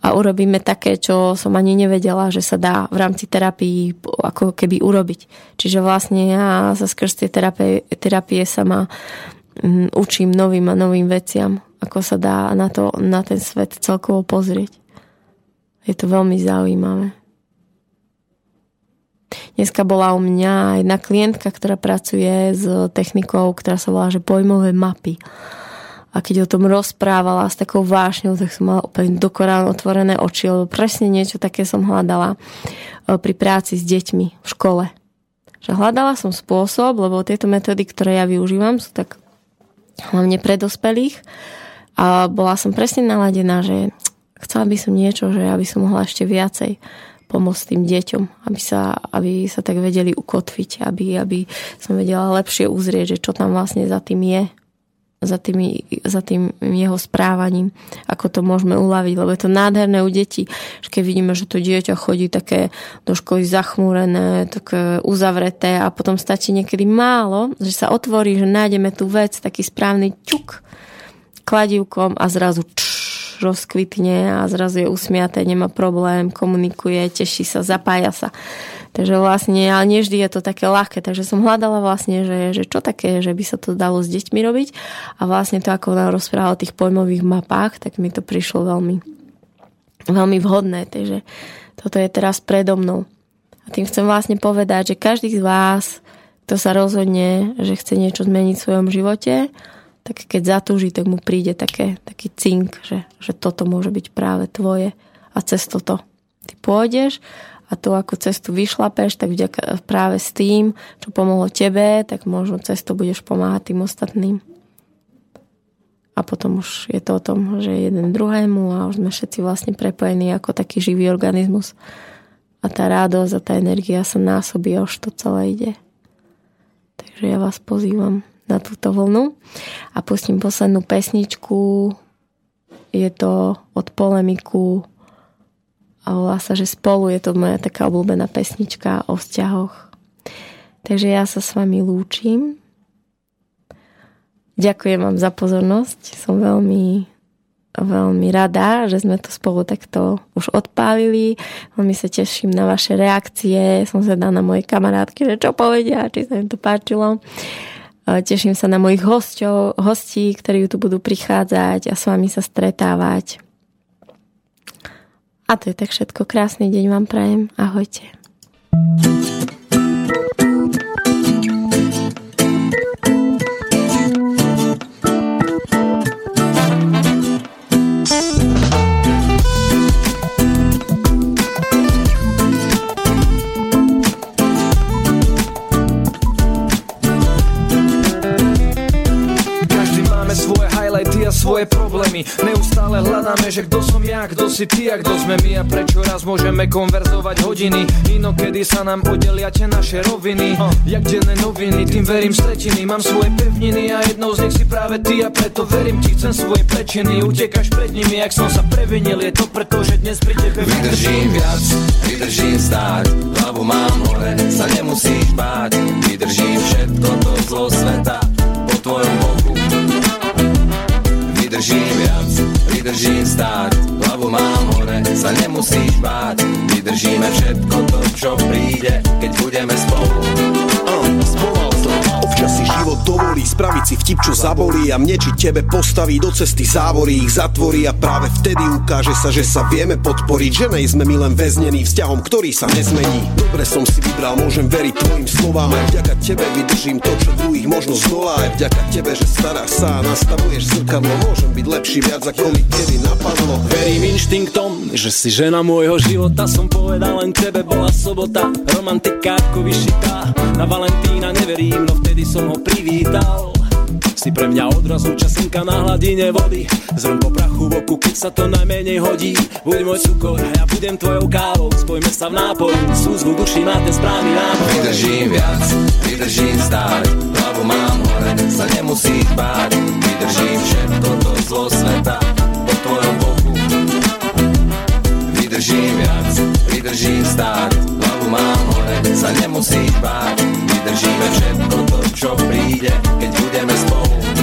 [SPEAKER 1] a urobíme také, čo som ani nevedela, že sa dá v rámci terapii ako keby urobiť. Čiže vlastne ja sa skrz tie terapie, terapie sa ma um, učím novým a novým veciam, ako sa dá na, to, na ten svet celkovo pozrieť. Je to veľmi zaujímavé. Dneska bola u mňa jedna klientka, ktorá pracuje s technikou, ktorá sa volá, že pojmové mapy. A keď o tom rozprávala s takou vášňou, tak som mala úplne dokorán otvorené oči, lebo presne niečo také som hľadala e, pri práci s deťmi v škole. Že hľadala som spôsob, lebo tieto metódy, ktoré ja využívam, sú tak hlavne pre dospelých, A bola som presne naladená, že chcela by som niečo, že aby som mohla ešte viacej pomôcť tým deťom, aby sa, aby sa tak vedeli ukotviť, aby, aby som vedela lepšie uzrieť, že čo tam vlastne za tým je, za, tými, za tým jeho správaním, ako to môžeme uľaviť, lebo je to nádherné u detí, že keď vidíme, že to dieťa chodí také do školy zachmúrené, také uzavreté a potom stačí niekedy málo, že sa otvorí, že nájdeme tú vec, taký správny ťuk kladivkom a zrazu čš, rozkvitne a zrazu je usmiaté, nemá problém, komunikuje, teší sa, zapája sa. Takže vlastne, ale nie vždy je to také ľahké, takže som hľadala vlastne, že, že čo také, že by sa to dalo s deťmi robiť a vlastne to, ako nám rozprávala o tých pojmových mapách, tak mi to prišlo veľmi, veľmi vhodné, takže toto je teraz predo mnou. A tým chcem vlastne povedať, že každý z vás, kto sa rozhodne, že chce niečo zmeniť v svojom živote, tak keď zatúži, tak mu príde také, taký cink, že, že toto môže byť práve tvoje a cez toto ty pôjdeš a tu ako cestu vyšlapeš, tak vďaka práve s tým, čo pomohlo tebe, tak možno cestu budeš pomáhať tým ostatným. A potom už je to o tom, že jeden druhému a už sme všetci vlastne prepojení ako taký živý organizmus. A tá radosť a tá energia sa násobí a už to celé ide. Takže ja vás pozývam na túto vlnu a pustím poslednú pesničku. Je to od polemiku a volá sa, že spolu je to moja taká obľúbená pesnička o vzťahoch. Takže ja sa s vami lúčim. Ďakujem vám za pozornosť. Som veľmi veľmi rada, že sme to spolu takto už odpálili. Veľmi sa teším na vaše reakcie. Som zvedá na moje kamarátky, že čo povedia, či sa im to páčilo. Teším sa na mojich hostov, hostí, ktorí tu budú prichádzať a s vami sa stretávať. A to je tak všetko. Krásny deň vám prajem. Ahojte.
[SPEAKER 3] Svoje problémy. Neustále hľadáme, že kto som ja, kto si ty a kto sme my A prečo raz môžeme konverzovať hodiny. Inokedy sa nám podelia tie naše roviny. Jak denné noviny, tým verím stretiny. Mám svoje pevniny a jednou z nich si práve ty A preto verím ti, chcem svoje prečiny Utekáš pred nimi, ak som sa previnil. Je to preto, že dnes pri tebe
[SPEAKER 4] Vydržím viac, vydržím stáť Hlavu mám hore, sa nemusíš báť. Vydržím všetko to zlo sveta Po tvojom boku Vydržím viac, vydržím stáť. Hlavu mám hore, sa nemusíš báť. Vydržíme všetko to, čo príde Keď budeme spolu
[SPEAKER 5] dovolí spraviť si vtip, čo zabolí A mne či tebe postaví do cesty závory Ich zatvorí a práve vtedy ukáže sa, že sa vieme podporiť. Že nejsme my len väznení vzťahom, ktorý sa nezmení. Dobre som si vybral, môžem veriť tvojim slovám Aj vďaka tebe vydržím to, čo druhých možno zdolá. Aj vďaka tebe, že staráš sa a nastavuješ zrkadlo Môžem byť lepší viac, ako mi kedy napadlo.
[SPEAKER 3] Verím inštinktom, že si žena môjho života. Som povedal len tebe, bola sobota. Romantika ako vyšitá. Na Valentína neverím, no vtedy som ho privítal si pre mňa odrazu časinka na hladine vody. Zrn po prachu v oku, keď sa to najmenej hodí. Buď môj cukor ja budem tvojou kávou. Spojme sa v nápoji, súzvu duši má ten správny nápoj
[SPEAKER 4] Vydržím viac, vydržím stáť Hlavu mám hore, sa nemusíš báť. Vydržím všetko to zlo sveta Po tvojom boku. Vydržím viac, vydržím stáť Hlavu sa nemusíš báť. Vydržíme všetko to, čo príde Keď budeme spolu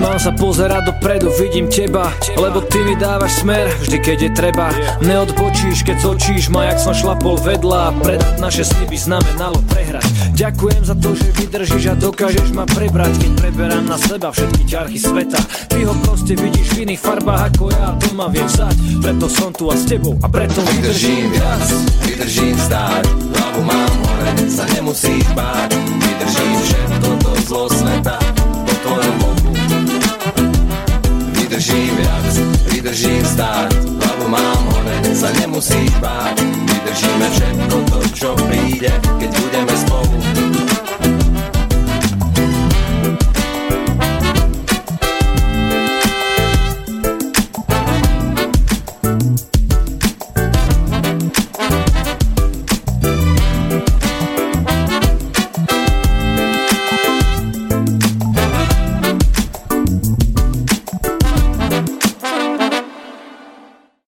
[SPEAKER 3] mám sa pozerať dopredu, vidím teba Lebo ty mi dávaš smer, vždy keď je treba. Neodbočíš, keď zočíš ma, jak som šlapol vedľa Predať naše sny by znamenalo prehrať. Ďakujem za to, že vydržíš a dokážeš ma prebrať Keď preberám na seba všetky ťarchy sveta. Ty ho proste vidíš v iných farbách ako ja To ma viem vzať, preto som tu a s tebou A preto
[SPEAKER 4] vydržím viac, vydržím stáť Hlavu mám hore, sa nemusíš báť. Vydržím všetko to zlo sveta vydržím viac, vydržím stáť, hlavu mám hore, sa nemusíš báť, vydržíme všetko to, čo príde, keď budeme spolu,